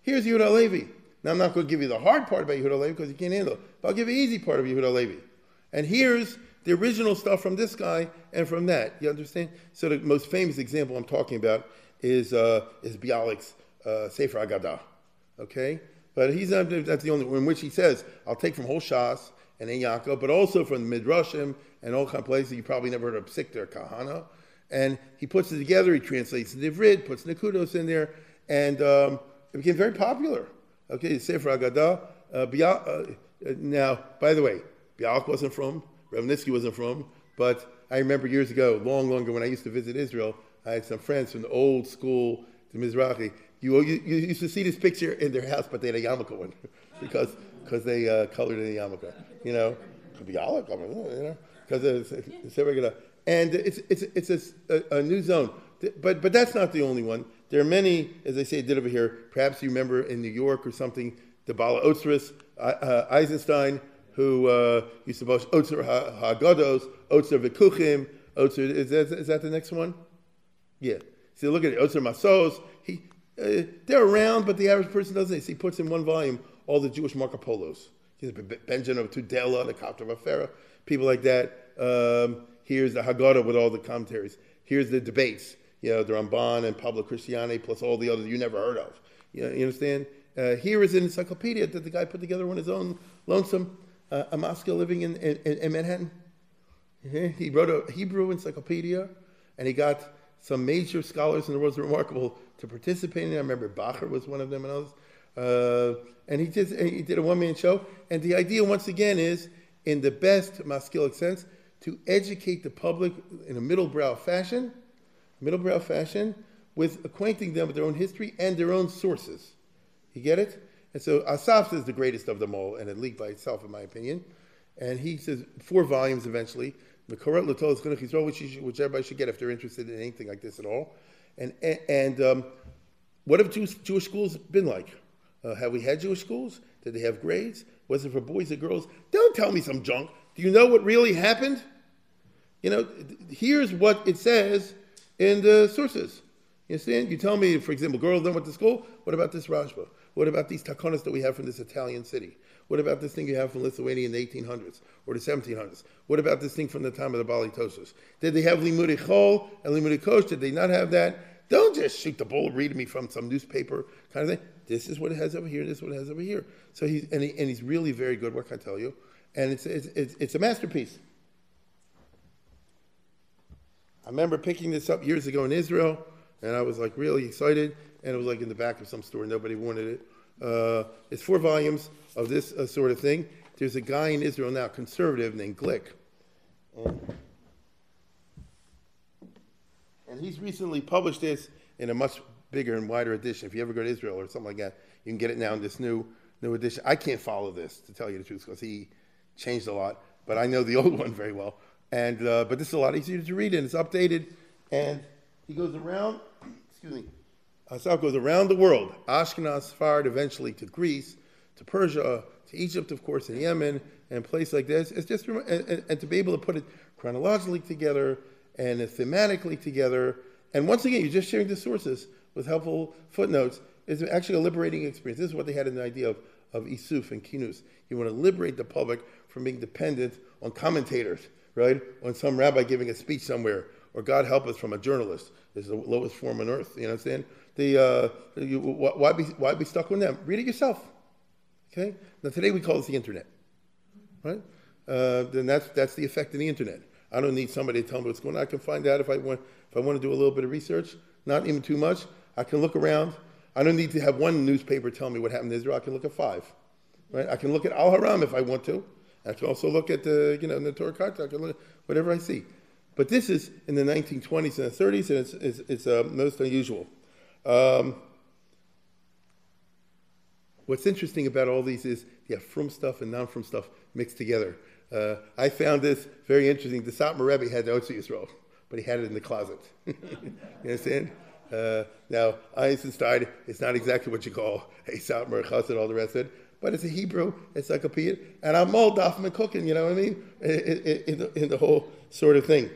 Here's Yehuda Levi. Now, I'm not going to give you the hard part about Yehuda Levi because you can't handle it, but I'll give you the easy part of Yehuda Levi. And here's the original stuff from this guy and from that. You understand? So the most famous example I'm talking about is uh, is Bialik's uh, Sefer Agadah. Okay, but he's not, that's the only one in which he says I'll take from whole and Ein Yaakov, but also from Midrashim and all kind of places you probably never heard of Pesikta Kahana. And he puts it together. He translates the Ivrid, puts Nakudos in there, and um, it became very popular. Okay, Sefer Agadah. Uh, uh, now, by the way, Bialik wasn't frum Ravnitsky wasn't frum, but I remember years ago, long, long ago, when I used to visit Israel, I had some friends from the old school, the Mizrahi. You, you, you used to see this picture in their house, but they had a yarmulke one because because they uh, colored in the yarmulke. You know, could be olive, you know, because it's, it's regular. And it's it's it's a, a, new zone, but but that's not the only one. there are many, as I say, did over here. Perhaps you remember in New York or something, the Bala Otzris, uh, Eisenstein, who uh, used to boast Otzer Haggados, Otzer Vikuchim, Otzer, is that, is that the next one? Yeah. See, look at it, Otzer Masos. He, uh, they're around, but the average person doesn't. See, he puts in one volume all the Jewish Marco Polos. Benjamin of Tudela, the Copter of Afera, people like that. Um, here's the Haggadah with all the commentaries. Here's the debates, you know, the Ramban and Pablo Cristiani, plus all the others you never heard of. You, know, you understand? Uh, here is an encyclopedia that the guy put together on his own lonesome uh, a Moscow living in, in, in Manhattan. He wrote a Hebrew encyclopedia, and he got some major scholars in the world remarkable to participate in it. I remember Bacher was one of them and others. Uh, and he did, he did a one man show. And the idea, once again, is in the best maskilic sense to educate the public in a middle brow fashion, middle brow fashion, with acquainting them with their own history and their own sources. You get it? And so Asaf is the greatest of them all, and a leak by itself, in my opinion. And he says four volumes eventually. The Korat L'Tolas Chinuch Yisrael, which, which everybody should get if they're interested in anything like this at all. And, and um, what have Jewish, Jewish schools been like? Uh, have we had Jewish schools? Did they have grades? Was it for boys or girls? Don't tell me some junk. Do you know what really happened? You know, here's what it says in the sources. You understand? You tell me, for example, girls then went to school. What about this Rashba? What about these takonas that we have from this Italian city? What about this thing you have from Lithuania in the 1800s or the 1700s? What about this thing from the time of the Bali Tosos? Did they have limudi chol and limudi kosh? Did they not have that? Don't just shoot the bull read me from some newspaper kind of thing. This is what it has over here. This is what it has over here. So he's and, he, and he's really very good. What can I tell you? And it's it's, it's, it's a masterpiece. I remember picking this up years ago in Israel, and I was like really excited and it was like in the back of some store. Nobody wanted it. Uh, it's four volumes of this uh, sort of thing. There's a guy in Israel now, conservative, named Glick. And, and he's recently published this in a much bigger and wider edition. If you ever go to Israel or something like that, you can get it now in this new new edition. I can't follow this to tell you the truth because he changed a lot, but I know the old one very well. And uh, but this is a lot easier to read and it's updated. And he goes around. Excuse me. Asaf goes around the world, Ashkenaz, Sfard, eventually to Greece, to Persia, to Egypt, of course, and Yemen, and places like this. It's just, and, and, and, to be able to put it chronologically together and thematically together. And once again, you're just sharing the sources with helpful footnotes. It's actually a liberating experience. This is what they had in the idea of, of Isuf and Kinus. You want to liberate the public from being dependent on commentators, right? On some rabbi giving a speech somewhere, or God help us from a journalist. This is the lowest form on earth, you know what I'm saying? the, uh, you, why, be, why be stuck on them? Read it yourself. Okay? Now, today we call this the internet. Right? Uh, then that's, that's the effect of the internet. I don't need somebody to tell me what's going on. I can find out if I want, if I want to do a little bit of research, not even too much. I can look around. I don't need to have one newspaper tell me what happened in Israel. I can look at five. Right? I can look at Al-Ahram if I want to. I can also look at the, you know, the Torah Karta. I can look at whatever I see. But this is in the 1920s and the 30s, and it's, it's, it's uh, most unusual. Um, what's interesting about all these is you have frum stuff and non frum stuff mixed together. Uh, I found this very interesting. The Satmar Rebbe had the Otzar Yisrael, but he had it in the closet. you understand? Uh, now, Eisenstein, it's not exactly what you call a Satmar Chas and all the rest of it, but it's a Hebrew encyclopedia, and I'm all dafim and cooking, you know what I mean, in, in, in, the, whole sort of thing.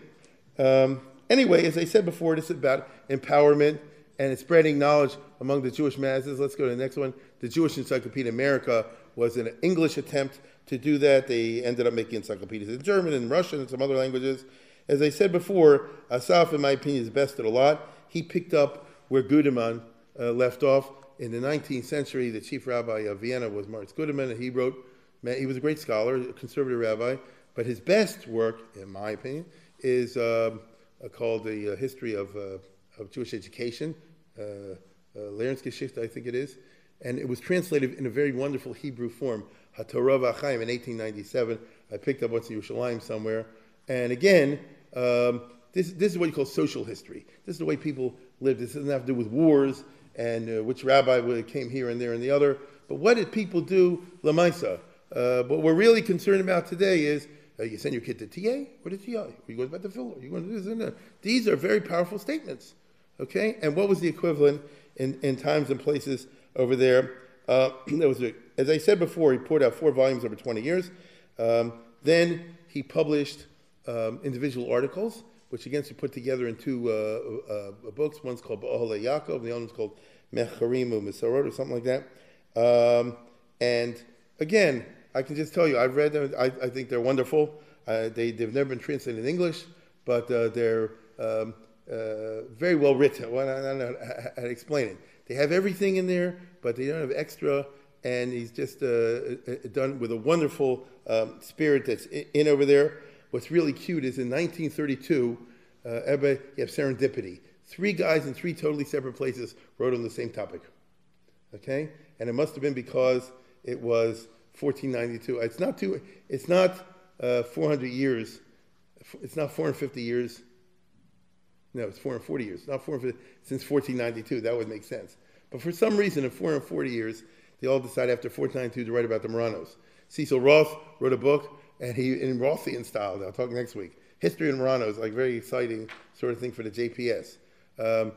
Um, anyway, as I said before, this is about empowerment and spreading knowledge among the Jewish masses. Let's go to the next one. The Jewish Encyclopedia America was an English attempt to do that. They ended up making encyclopedias in German and Russian and some other languages. As I said before, Asaf, in my opinion, is best at a lot. He picked up where Güdemann uh, left off. In the 19th century, the chief rabbi of Vienna was Moritz Güdemann, and he wrote, he was a great scholar, a conservative rabbi, but his best work, in my opinion, is um, uh, called The uh, History of, uh, of Jewish Education, uh, uh, I think it is, and it was translated in a very wonderful Hebrew form, HaTorah V'Chaim, in 1897. I picked up once in Yerushalayim somewhere, and again, um, this, this is what you call social history. This is the way people lived. This doesn't have to do with wars and uh, which rabbi came here and there and the other. But what did people do lamaisa? Uh, what we're really concerned about today is uh, you send your kid to TA or to TI. You go back to filler. You going to do this and that. These are very powerful statements. Okay? And what was the equivalent in, in times and places over there? Uh, there was a, as I said before, he poured out four volumes over 20 years. Um, then he published um, individual articles, which again he put together in two uh, uh, books. One's called B'Ohalei Yaakov, the other one's called Mecharim Misarot or something like that. Um, and again, I can just tell you, I've read them. I, I think they're wonderful. Uh, they, they've never been translated in English, but uh, they're um, uh, very well written. Well, I don't know how to explain it. They have everything in there, but they don't have extra. And he's just uh, uh, done with a wonderful um, spirit that's in, over there. What's really cute is in 1932, uh, everybody, you have serendipity. Three guys in three totally separate places wrote on the same topic. Okay? And it must have been because it was 1492. It's not too, it's not uh, 400 years. It's not 450 years. No, it's 440 years. Not 450 since 1492. That would make sense. But for some reason, in 440 years, they all decided after 1492 to write about the Marranos. Cecil Roth wrote a book, and he in Rothian style. I'll talk next week. History in of is like very exciting sort of thing for the JPS. Um,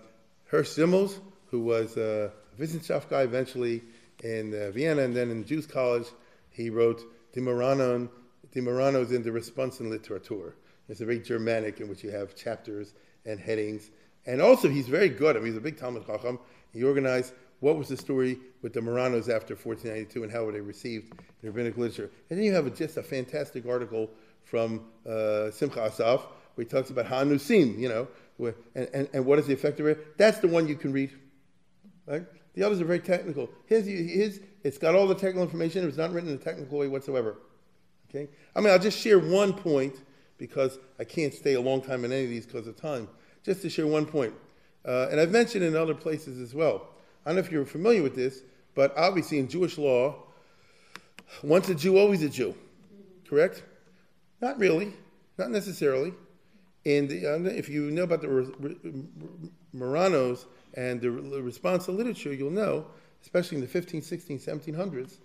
Hirsch Zimmels, who was a Wissenschaft guy eventually in uh, Vienna and then in Jews College, he wrote the Marranen, the Marranos in the Response in Literatur. It's a very Germanic in which you have chapters and headings. And also, he's very good. I mean, he's a big Talmud Chacham. He organized what was the story with the Marranos after 1492 and how were they received in rabbinic literature. And then you have just a fantastic article from uh, Simcha Asaf where he talks about Hanusim, you know, where, and, and, and what is the effect of it. That's the one you can read. Right? The others are very technical. His, his, it's got all the technical information. It's not written in a technical way whatsoever. Okay? I mean, I'll just share one point because I can't stay a long time in any of these because of time. Just to share one point. Uh, and I've mentioned in other places as well. I don't know if you're familiar with this, but obviously in Jewish law, once a Jew, always a Jew. Correct? Not really, not necessarily. And if you know about the Marranos and the response to literature, you'll know, especially in the 15, 16, 1700s,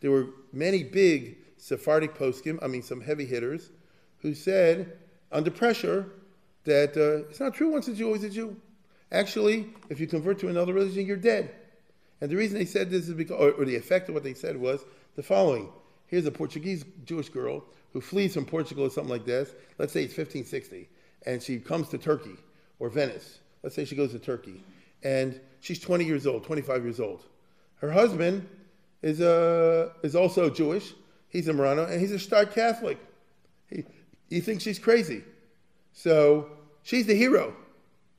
there were many big Sephardic poskim, I mean, some heavy hitters, who said, under pressure, that uh, it's not true once a Jew, always a Jew. Actually, if you convert to another religion, you're dead. And the reason they said this is because, or, or the effect of what they said was the following. Here's a Portuguese Jewish girl who flees from Portugal or something like this. Let's say it's 1560. And she comes to Turkey or Venice. Let's say she goes to Turkey. And she's 20 years old, 25 years old. Her husband is, uh, is also Jewish. He's a Marrano, and he's a stark Catholic. He, he thinks she's crazy. So she's the hero,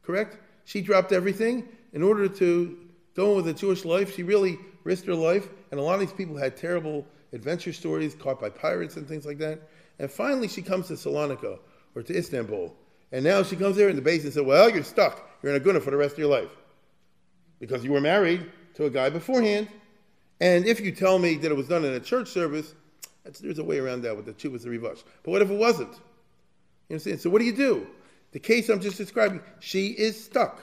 correct? She dropped everything in order to go with a Jewish life. She really risked her life, and a lot of these people had terrible adventure stories, caught by pirates and things like that. And finally, she comes to Salonika or to Istanbul, and now she comes there in the base and says, "Well, you're stuck. You're in a for the rest of your life because you were married to a guy beforehand." And if you tell me that it was done in a church service, there's a way around that with the chuvas and rivash. But what if it wasn't? You understand? So what do you do? The case I'm just describing, she is stuck.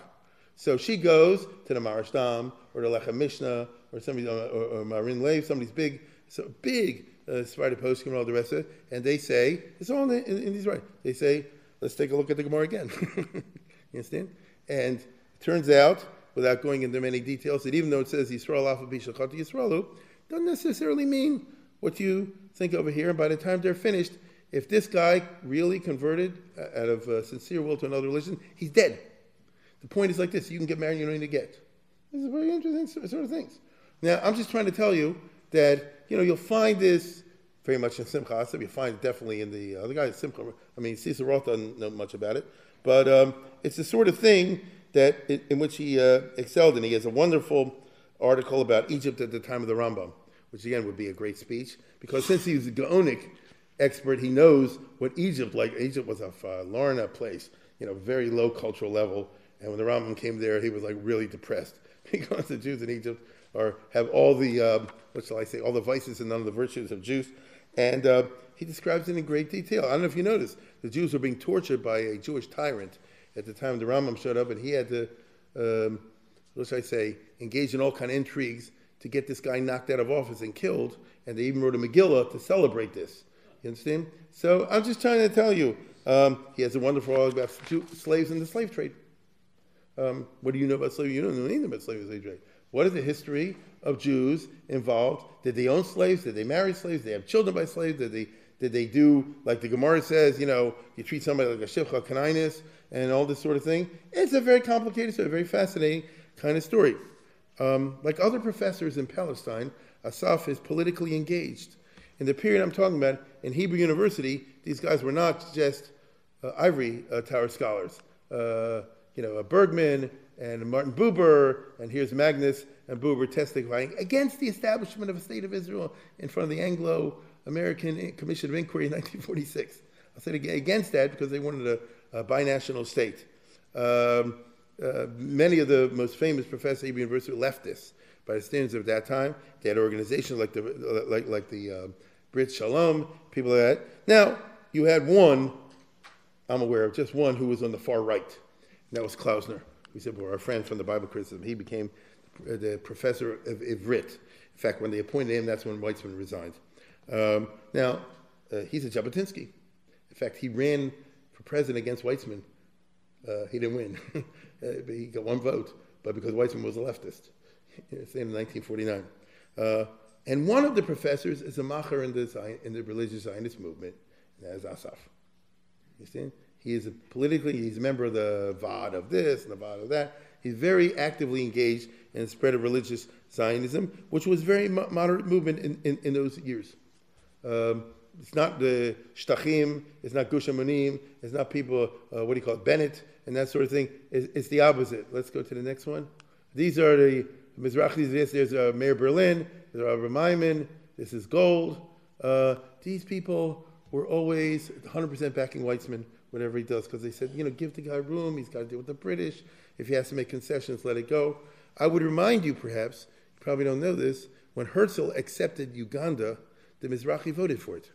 So she goes to the Maharashdam or the Lechem Mishnah or somebody or, or, or Marin Lev, somebody's big, so big uh, Sephardi poskim and all the rest of it, and they say it's all in, in, in these right. They say, let's take a look at the Gemara again. you understand? And it turns out, without going into many details, that even though it says Yisrael Alpha Bishachati Yisraelu, doesn't necessarily mean what you think over here. And by the time they're finished, if this guy really converted uh, out of uh, sincere will to another religion, he's dead. The point is like this: you can get married, you don't need to get. This is very interesting sort of things. Now, I'm just trying to tell you that you know you'll find this very much in Simcha Asaf. You find it definitely in the other uh, guy Simcha. I mean, Cecil Roth doesn't know much about it, but um, it's the sort of thing that in, in which he uh, excelled in. He has a wonderful article about Egypt at the time of the Rambam, which again would be a great speech because since he was a Gaonic expert. He knows what Egypt like. Egypt was a uh, Lorna place, you know, very low cultural level. And when the Rambam came there, he was like really depressed because the Jews in Egypt are have all the uh, what shall I say, all the vices and none of the virtues of Jews. And uh, he describes it in great detail. I don't know if you noticed, the Jews were being tortured by a Jewish tyrant at the time the Rambam showed up, and he had to, um, what should I say, engage in all kind of intrigues to get this guy knocked out of office and killed. And they even wrote a Megillah to celebrate this. You understand? So I'm just trying to tell you, um, he has a wonderful article about slaves in the slave trade. Um, what do you know about slavery? You don't know anything about slavery slave trade. What is the history of Jews involved? Did they own slaves? Did they marry slaves? Did they have children by slaves? Did they did they do like the Gemara says? You know, you treat somebody like a shivcha kanainis and all this sort of thing. It's a very complicated story, very fascinating kind of story. Um, like other professors in Palestine, Asaf is politically engaged. In the period I'm talking about, in Hebrew University, these guys were not just uh, ivory uh, tower scholars. Uh, you know, Bergman and Martin Buber, and here's Magnes and Buber testifying against the establishment of a state of Israel in front of the Anglo American Commission of Inquiry in 1946. I said against that because they wanted a, a binational state. Um, uh, many of the most famous professors at Hebrew University left this by the standards of that time. They had organizations like the like like the uh, Brit Shalom, people like that. Now you had one, I'm aware of just one who was on the far right. That was Klausner. We said, well, our friend from the Bible criticism. He became the professor of Ivrit. In fact, when they appointed him, that's when Weizmann resigned. Um, now, uh, he's a Jabotinsky. In fact, he ran for president against Weizmann. Uh, he didn't win. Uh, he got one vote, but because Weizmann was a leftist. In 1949. And one of the professors is a macher in the, in the religious Zionist movement, and that is Asaf. You understand? He is a politically, he's a member of the VOD of this and the VOD of that. He's very actively engaged in the spread of religious Zionism, which was very moderate movement in, in, in those years. Um, it's not the Shtachim, it's not Gush Emunim, it's not people, uh, what do you call it, Bennett, and that sort of thing. It's, it's, the opposite. Let's go to the next one. These are the Mizrachis. This, there's uh, Meir Berlin, there's Rabbi Maimon, this is Gold. Uh, these people were always 100% backing Weizmann whatever he does, because they said, you know, give the guy room, he's got to deal with the British. If he has to make concessions, let it go. I would remind you, perhaps, you probably don't know this, when Herzl accepted Uganda, the Mizrahi voted for it.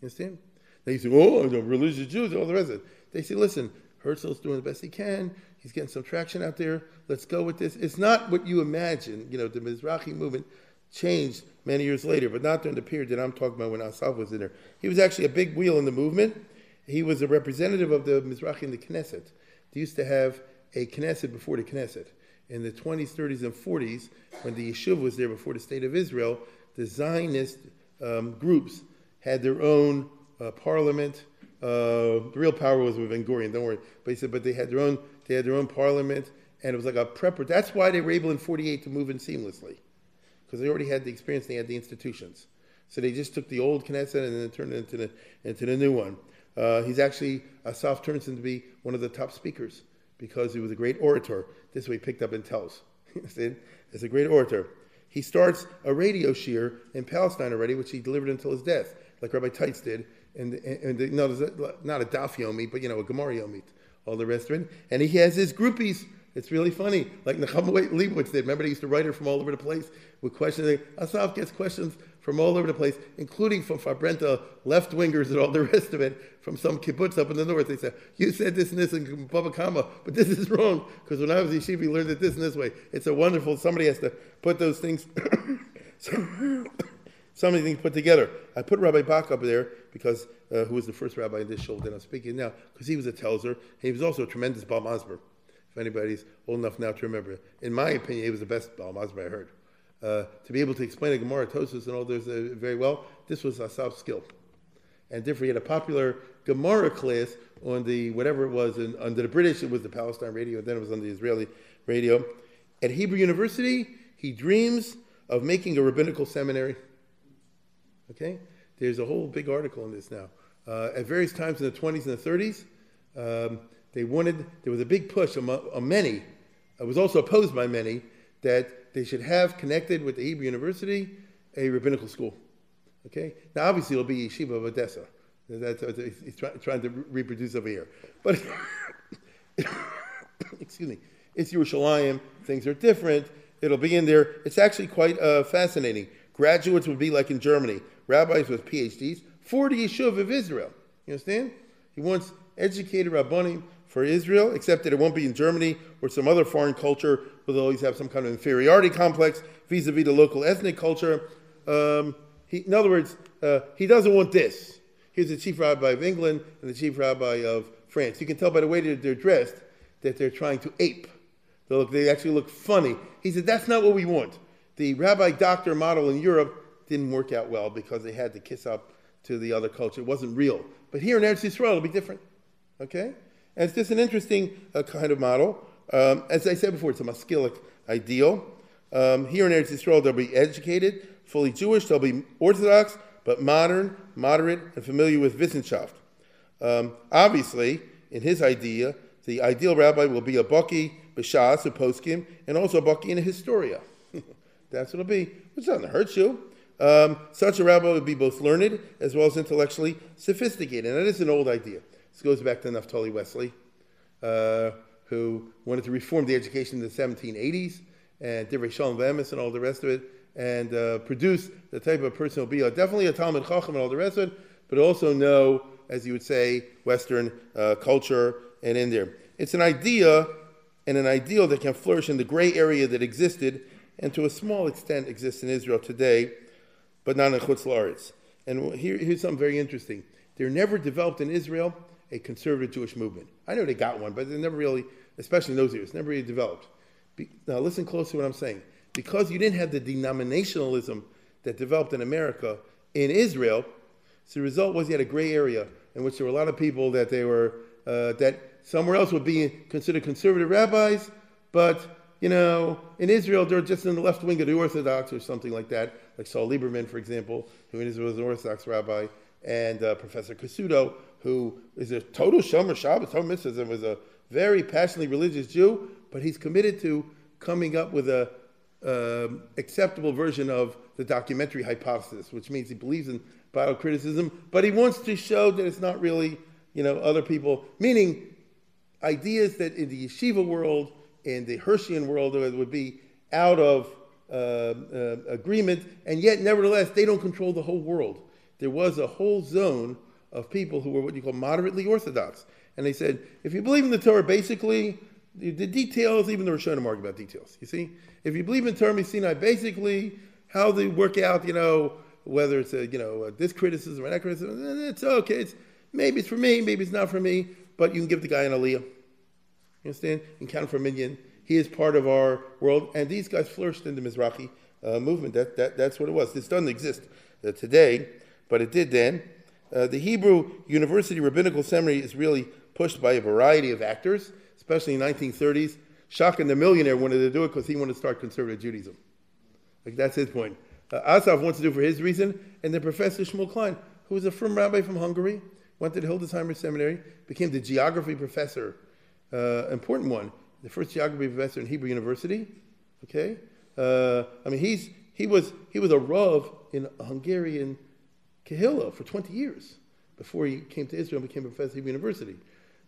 You understand? They say, oh, the religious Jews, all the rest of it. They say, listen, Herzl's doing the best he can. He's getting some traction out there. Let's go with this. It's not what you imagine. You know, the Mizrahi movement changed many years later, but not during the period that I'm talking about when Asaf was in there. He was actually a big wheel in the movement he was a representative of the Mizrahi in the Knesset. They used to have a Knesset before the Knesset. In the 20s, 30s, and 40s, when the Yishuv was there before the State of Israel, the Zionist um, groups had their own uh, parliament. Uh, the real power was with Ben Gurion, don't worry. But he said, but they had their own, they had their own parliament, and it was like a prepper. That's why they were able in 48 to move in seamlessly, because they already had the experience, they had the institutions. So they just took the old Knesset and then turned it into the, into the new one. Uh, he's actually, Asaf turns him to be one of the top speakers because he was a great orator. This is what he picked up in Telz. He's a great orator. He starts a radio shiur in Palestine already, which he delivered until his death, like Rabbi Teitz did. And, and, and no, not a Daf Yomi, but you know, a Gemara Yomi, all the rest of it. And he has his groupies. It's really funny, like Nechama Leibowitz did. Remember, they used to write her from all over the place with questions. Asaf gets questions from all over the place, including from Fabrenta left wingers and all the rest of it, from some kibbutz up in the north. They said, You said this and this in Baba Kama, but this is wrong. Because when I was yeshiva, we learned it this and this way. It's a wonderful, somebody has to put those things, somebody things put together. I put Rabbi Bach up there because, uh, who was the first rabbi in this show that I'm speaking now, because he was a Telzer. He was also a tremendous Baal Masber. If anybody's old enough now to remember. In my opinion, he was the best Baal Masber I heard uh, to be able to explain a Gemara, Tosus, and all those uh, very well, this was a Asaf's skill. And therefore, he had a popular Gemara class on the whatever it was, under the British, it was the Palestine radio, and then it was on the Israeli radio. At Hebrew University, he dreams of making a rabbinical seminary. Okay? There's a whole big article on this now. Uh, at various times in the 20s and the 30s, um, they wanted, there was a big push among, among many, it was also opposed by many, that they should have connected with the Hebrew University a rabbinical school. Okay? Now, obviously, it'll be Yeshiva of Odessa. That's, he's try, trying to reproduce over here. But, excuse me, it's Yerushalayim. Things are different. It'll be in there. It's actually quite uh, fascinating. Graduates would be like in Germany, rabbis with PhDs, 40 Yishuv of Israel. You understand? He wants educated rabbanim for Israel, except that it won't be in Germany or some other foreign culture, will always have some kind of inferiority complex vis-a-vis the local ethnic culture. Um, he, in other words, uh, he doesn't want this. Here's the chief rabbi of England and the chief rabbi of France. You can tell by the way that they're dressed that they're trying to ape They, look, they actually look funny. He said, that's not what we want. The rabbi doctor model in Europe didn't work out well because they had to kiss up to the other culture. It wasn't real. But here in Eretz Yisrael, it'll be different. Okay? And it's just an interesting uh, kind of model. Um, as I said before, it's a maskilic ideal. Um, here in Eretz Yisrael, they'll be educated, fully Jewish, they'll be Orthodox, but modern, moderate, and familiar with Wissenschaft. Um, obviously, in his idea, the ideal rabbi will be a Baki, B'Shas, a Poskim, and also a Baki in a Historia. That's what it'll be, which doesn't hurt you. Um, such a rabbi would be both learned as well as intellectually sophisticated. And that is an old idea. This goes back to Naftali Wessely, uh, who wanted to reform the education in the 1780s, and Divrei Shalom V'Emes and all the rest of it, and uh, produce the type of person who'll be a, definitely a Talmud Chacham and all the rest of it, but also know, as you would say, Western uh, culture and in there. It's an idea and an ideal that can flourish in the gray area that existed and to a small extent exists in Israel today, but not in Chutz La'aretz. And here, here's something very interesting. There never developed in Israel a conservative Jewish movement. I know they got one, but they never really, especially in those years, never really developed. Be, now listen closely to what I'm saying. Because you didn't have the denominationalism that developed in America, in Israel, so the result was you had a gray area in which there were a lot of people that they were uh, that somewhere else would be considered conservative rabbis, but you know, in Israel, they're just in the left wing of the Orthodox or something like that, like Saul Lieberman, for example, who was an Orthodox rabbi, and uh, Professor Cassuto, who is a total Shomer Shabbos, total mitzvahs, and was a very passionately religious Jew, but he's committed to coming up with a um, acceptable version of the documentary hypothesis, which means he believes in Bible criticism, but he wants to show that it's not really, you know, other people, meaning ideas that in the yeshiva world, in the Hirschian world, would be out of uh, uh, agreement, and yet, nevertheless, they don't control the whole world. There was a whole zone of people who were what you call moderately orthodox. And they said, if you believe in the Torah, basically, the, the details, even the Rishonim argue about details. You see, if you believe in Torah Sinai, basically how they work out, you know, whether it's a, you know this criticism or that criticism, it's okay. It's maybe it's for me, maybe it's not for me, but you can give the guy an aliyah. You understand? You can count for a minyan. He is part of our world, and these guys flourished in the Mizrahi uh, movement. That, that, that's what it was. This doesn't exist uh, today, but it did then. Uh, the Hebrew University Rabbinical Seminary is really pushed by a variety of actors, especially in the 1930s. Schocken, the millionaire, wanted to do it because he wanted to start conservative Judaism. Like that's his point. Uh, Asaf wants to do it for his reason, and then Professor Shmuel Klein, who was a from rabbi from Hungary, went to the Hildesheimer Seminary, became the geography professor, uh, important one, the first geography professor in Hebrew University. Okay, uh, I mean he's he was he was a rav in Hungarian Kehillah for 20 years before he came to Israel and became a professor at Hebrew University.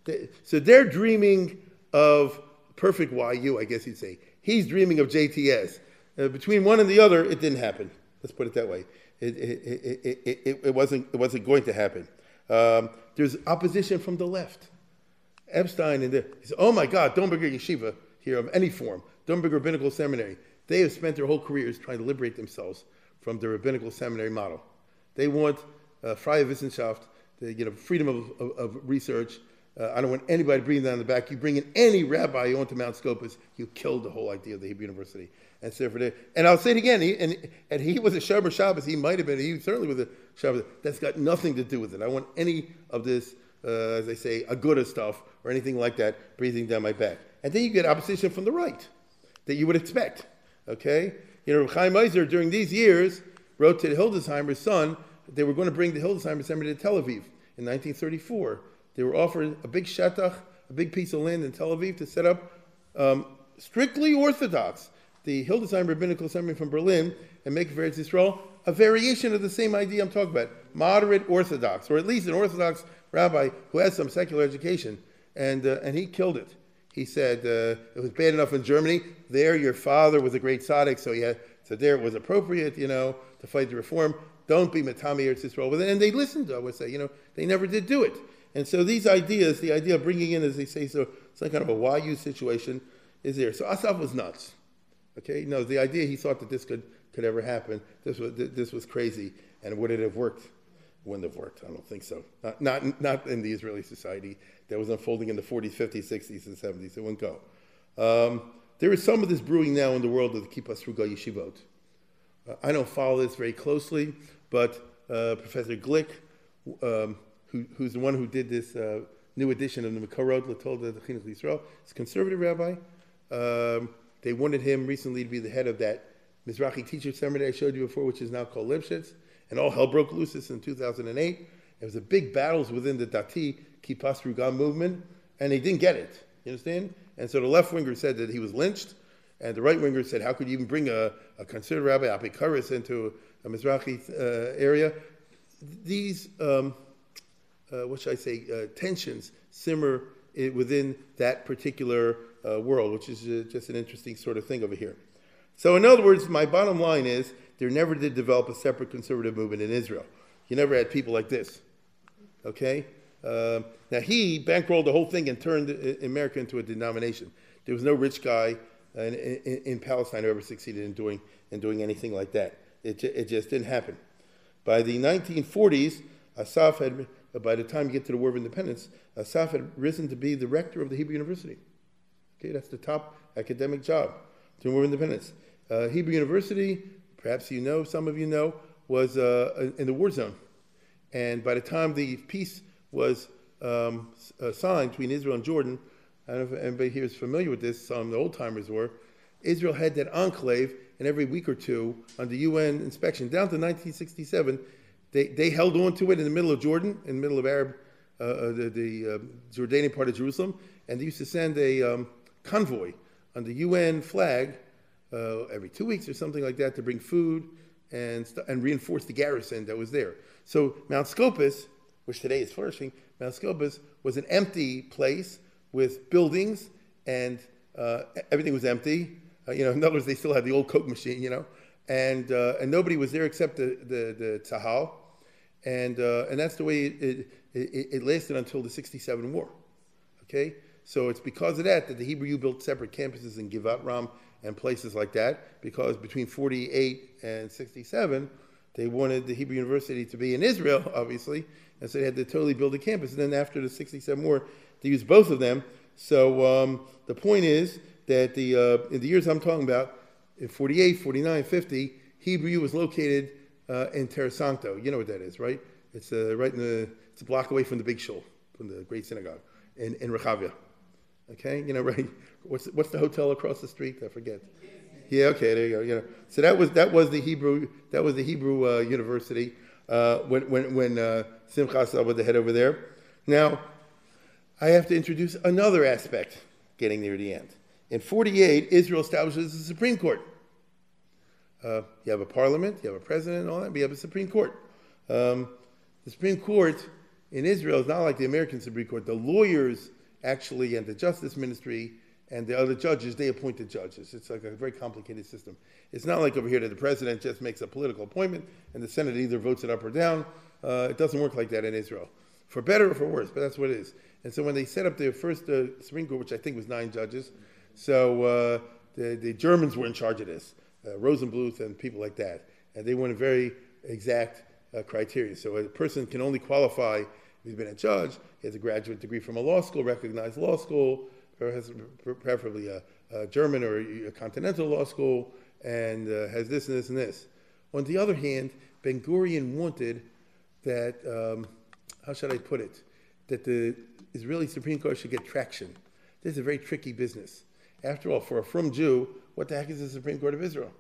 They, so they're dreaming of perfect YU, I guess you'd say. He's dreaming of JTS. Uh, between one and the other, it didn't happen. Let's put it that way. It, it, it, it wasn't, it wasn't going to happen. Um, there's opposition from the left. Epstein and the, he said, oh my God, Dornberger Yeshiva here of any form, Dornberger Rabbinical Seminary, they have spent their whole careers trying to liberate themselves from the rabbinical seminary model. They want uh, freie Wissenschaft, the, you know, freedom of, of, of research. Uh, I don't want anybody breathing down the back. You bring in any rabbi onto Mount Scopus, you killed the whole idea of the Hebrew University. And so for and I'll say it again, he, and, and he was a Shomer Shabbos, he might have been, he certainly was a Shabbos. That's got nothing to do with it. I want any of this uh, as I say, a good stuff or anything like that breathing down my back. And then you get opposition from the right that you would expect. Okay? You know, Chaim Ozer during these years wrote to Hildesheimer's son, they were going to bring the Hildesheimer seminary to Tel Aviv in 1934. They were offered a big shatach, a big piece of land in Tel Aviv to set up um, strictly Orthodox, the Hildesheim Rabbinical Seminary from Berlin, and make for Eretz Yisrael a variation of the same idea I'm talking about, moderate Orthodox, or at least an Orthodox rabbi who has some secular education, and, uh, and he killed it. He said uh, it was bad enough in Germany. There, your father was a great tzaddik, so had, so there it was appropriate, you know, to fight the reform. Don't be Matami Eretz Yisrael. And they listened, I would say, you know, they never did do it. And so these ideas, the idea of bringing in, as they say, so some kind of a YU situation is there. So Asaf was nuts. Okay, no, the idea he thought that this could, could ever happen, this was, this was crazy. And would it have worked? Wouldn't have worked. I don't think so. Not, not, not in the Israeli society that was unfolding in the 40s, 50s, 60s, and 70s. It wouldn't go. Um, there is some of this brewing now in the world of the Kippah Sruga Yeshivot. Uh, I don't follow this very closely, but uh, Professor Glick, um, who, who's the one who did this uh, new edition of the Makarot Latolda Chinuch Yisrael, is a conservative rabbi. Um, they wanted him recently to be the head of that Mizrahi teacher seminary I showed you before, which is now called Lipschitz. And all hell broke loose in 2008. It was a big battles within the Dati Kippah Sruga movement, and they didn't get it. You understand? And so the left winger said that he was lynched, and the right winger said, How could you even bring a, a conservative rabbi, Apikaris, into a Mizrahi uh, area? These, um, uh, what should I say, uh, tensions simmer within that particular uh, world, which is uh, just an interesting sort of thing over here. So, in other words, my bottom line is there never did develop a separate conservative movement in Israel. You never had people like this. Okay? Uh, now, he bankrolled the whole thing and turned America into a denomination. There was no rich guy in, in, in Palestine who ever succeeded in doing, in doing anything like that. It, it just didn't happen. By the 1940s, Asaf had, by the time you get to the War of Independence, Asaf had risen to be the rector of the Hebrew University. Okay, that's the top academic job during War of Independence. Uh, Hebrew University, perhaps you know, some of you know, was uh, in the war zone. And by the time the peace was um, uh, signed between Israel and Jordan, I don't know if anybody here is familiar with this, some of the old timers were, Israel had that enclave, and every week or two, under UN inspection, down to 1967, they, they held on to it in the middle of Jordan, in the middle of Arab, uh, uh the, the uh, Jordanian part of Jerusalem, and they used to send a um, convoy under UN flag uh, every two weeks or something like that to bring food and, st- and reinforce the garrison that was there. So Mount Scopus, which today is flourishing, Mount Scopus was an empty place with buildings and uh, everything was empty. Uh, you know, in other words, they still had the old Coke machine, you know, and, uh, and nobody was there except the, the, the. And, uh, and that's the way it, it, it, lasted until the 67 war. Okay? So it's because of that that the Hebrew built separate campuses in Givat Ram and places like that, because between 48 and 67, they wanted the Hebrew University to be in Israel, obviously, and so they had to totally build a campus. And then after the 67 war, they used both of them. So um, the point is that the, uh, in the years I'm talking about, in 48, 49, 50, Hebrew was located uh, in Terra Sancta. You know what that is, right? It's uh, right in the, it's a block away from the big shul, from the great synagogue in, in Rechavia. Okay, you know, right? What's what's the hotel across the street? I forget. Yeah, okay, there you go. You know, so that was that was the Hebrew that was the Hebrew uh, University uh, when when when uh, Simcha was the head over there. Now, I have to introduce another aspect. Getting near the end. In 48, Israel establishes the Supreme Court. Uh, you have a parliament, you have a president, and all that. But you have a Supreme Court. Um, the Supreme Court in Israel is not like the American Supreme Court. The lawyers actually, and the Justice Ministry and the other judges, they appoint the judges. It's like a very complicated system. It's not like over here that the president just makes a political appointment and the Senate either votes it up or down. Uh, it doesn't work like that in Israel, for better or for worse, but that's what it is. And so when they set up their first uh, Supreme Court, which I think was nine judges, so uh, the, the Germans were in charge of this, uh, Rosenbluth and people like that, and they wanted very exact uh, criteria. So a person can only qualify He's been a judge. He has a graduate degree from a law school, recognized law school, or has preferably a, a German or a continental law school, and uh, has this and this and this. On the other hand, Ben Gurion wanted that, um, how should I put it, that the Israeli Supreme Court should get traction. This is a very tricky business. After all, for a frum Jew, what the heck is the Supreme Court of Israel?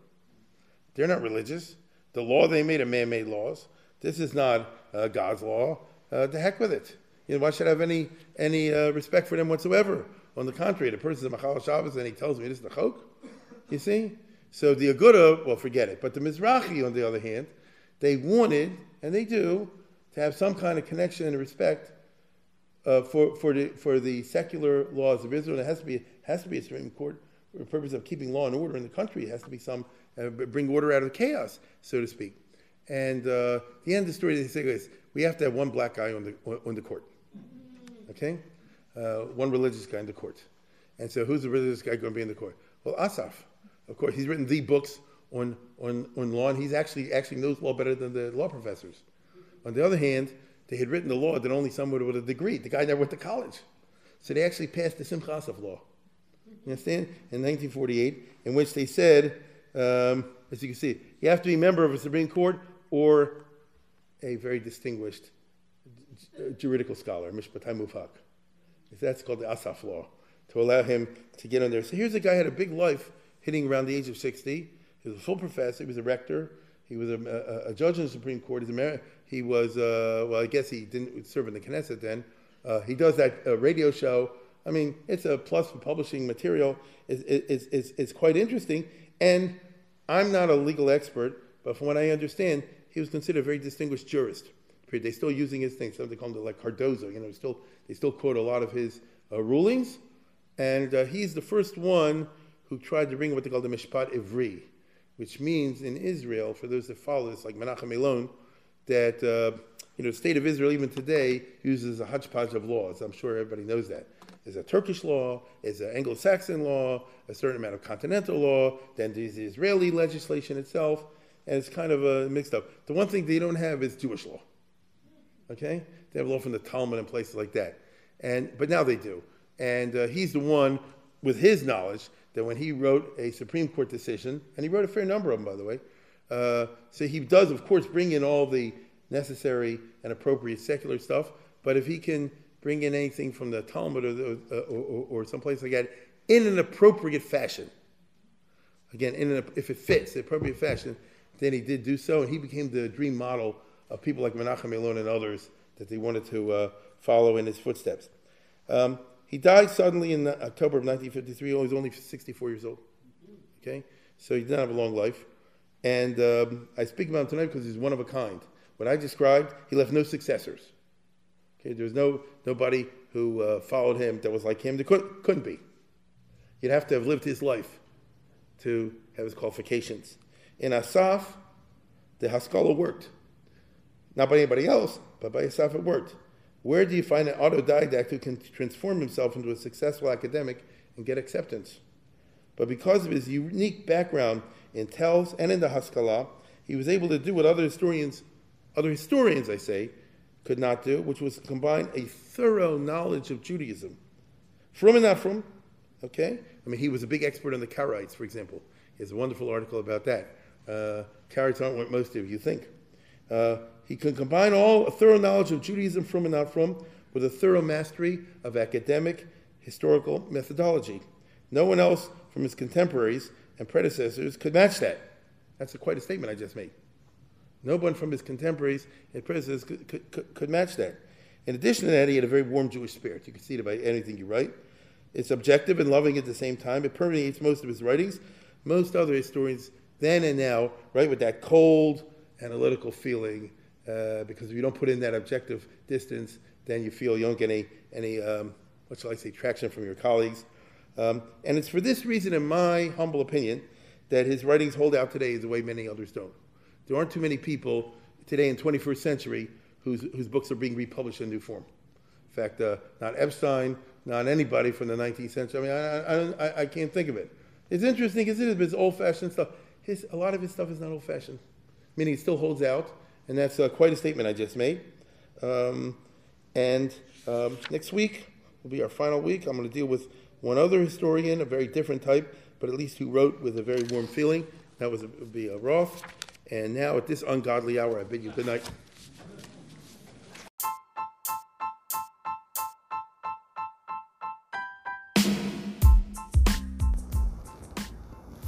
They're not religious. The law they made are man made laws. This is not uh, God's law uh, the heck with it. You know, why should I have any any uh, respect for them whatsoever? On the contrary, the person's a Machal Shabbos and he tells me this is the chok. You see? So the Aguda, well, forget it. But the Mizrahi, on the other hand, they wanted, and they do, to have some kind of connection and respect uh, for, for, the, for the secular laws of Israel. It has to be, has to be a Supreme Court for the purpose of keeping law and order in the country. It has to be some, uh, bring order out of chaos, so to speak. And uh, the end of the story, they say is, we have to have one black guy on the, on the court. Okay? Uh, one religious guy in the court. And so who's the religious guy going to be in the court? Well, Asaf. Of course, he's written the books on, on, on law, and he's actually, actually knows law better than the law professors. On the other hand, they had written the law that only someone with a degree. The guy never went to college. So they actually passed the Simcha Asaf law. You understand? In 1948, in which they said, um, as you can see, you have to be a member of a Supreme Court or a very distinguished juridical scholar, Mishpatai Mufak. That's called the Asaf law, to allow him to get on there. So here's a guy who had a big life hitting around the age of 60. He was a full professor, he was a rector, he was a, a, a judge in the Supreme Court. He was, uh, well, I guess he didn't serve in the Knesset then. Uh, he does that uh, radio show. I mean, it's a plus for publishing material. It's, it's, it's, it's quite interesting. And I'm not a legal expert, but from what I understand, he was considered a very distinguished jurist. They're still using his things. Some they call him like Cardozo. You know, still they still quote a lot of his uh, rulings, and uh, he's the first one who tried to bring what they call the Mishpat Ivri, which means in Israel, for those that follow this, like Menachem Elon, that uh, you know the state of Israel even today uses a hodgepodge of laws. I'm sure everybody knows that. There's a Turkish law, there's an Anglo-Saxon law, a certain amount of continental law, then there's the Israeli legislation itself, and it's kind of uh, mixed up. The one thing they don't have is Jewish law. Okay, they have law from the Talmud and places like that, and but now they do. And uh, he's the one with his knowledge that when he wrote a Supreme Court decision, and he wrote a fair number of them, by the way. Uh, so he does, of course, bring in all the necessary and appropriate secular stuff. But if he can bring in anything from the Talmud or, the, uh, or, or, someplace like that in an appropriate fashion, again, in an, if it fits the appropriate fashion, then he did do so, and he became the dream model of people like Menachem Elon and others that they wanted to uh, follow in his footsteps. Um, he died suddenly in October of 1953. He was only 64 years old. Okay, so he didn't have a long life. And um, I speak about him tonight because he's one of a kind. What I described, he left no successors. Okay, there was no nobody who uh, followed him that was like him. There could, couldn't be. You'd have to have lived his life to have his qualifications. In Asaf, the Haskalah worked. Not by anybody else, but by Asaf it worked. Where do you find an autodidact who can transform himself into a successful academic and get acceptance? But because of his unique background in Telz and in the Haskalah, he was able to do what other historians, other historians, I say, could not do, which was combine a thorough knowledge of Judaism. From and not from, okay? I mean, he was a big expert on the Karaites, for example. He has a wonderful article about that. Uh, Karaites aren't what most of you think. Uh, he can combine all a thorough knowledge of Judaism from and not from with a thorough mastery of academic historical methodology. No one else from his contemporaries and predecessors could match that. That's a, quite a statement I just made. No one from his contemporaries and predecessors could, could, could, could match that. In addition to that, he had a very warm Jewish spirit. You can see it by anything you write. It's objective and loving at the same time. It permeates most of his writings. Most other historians, then and now, right, with that cold, analytical feeling uh, because if you don't put in that objective distance, then you feel you don't get any, any um, what shall I say, traction from your colleagues. Um, and it's for this reason, in my humble opinion, that his writings hold out today the way many others don't. There aren't too many people today in 21st century whose, whose books are being republished in new form. In fact, uh, not Epstein, not anybody from the 19th century. I mean, I, I, I, I can't think of it. It's interesting, isn't it? It's old-fashioned stuff. His, a lot of his stuff is not old-fashioned, meaning it still holds out. And that's uh, quite a statement I just made. Um, and um, next week will be our final week. I'm going to deal with one other historian, a very different type, but at least who wrote with a very warm feeling. That was would be a Roth. And now at this ungodly hour, I bid you good night.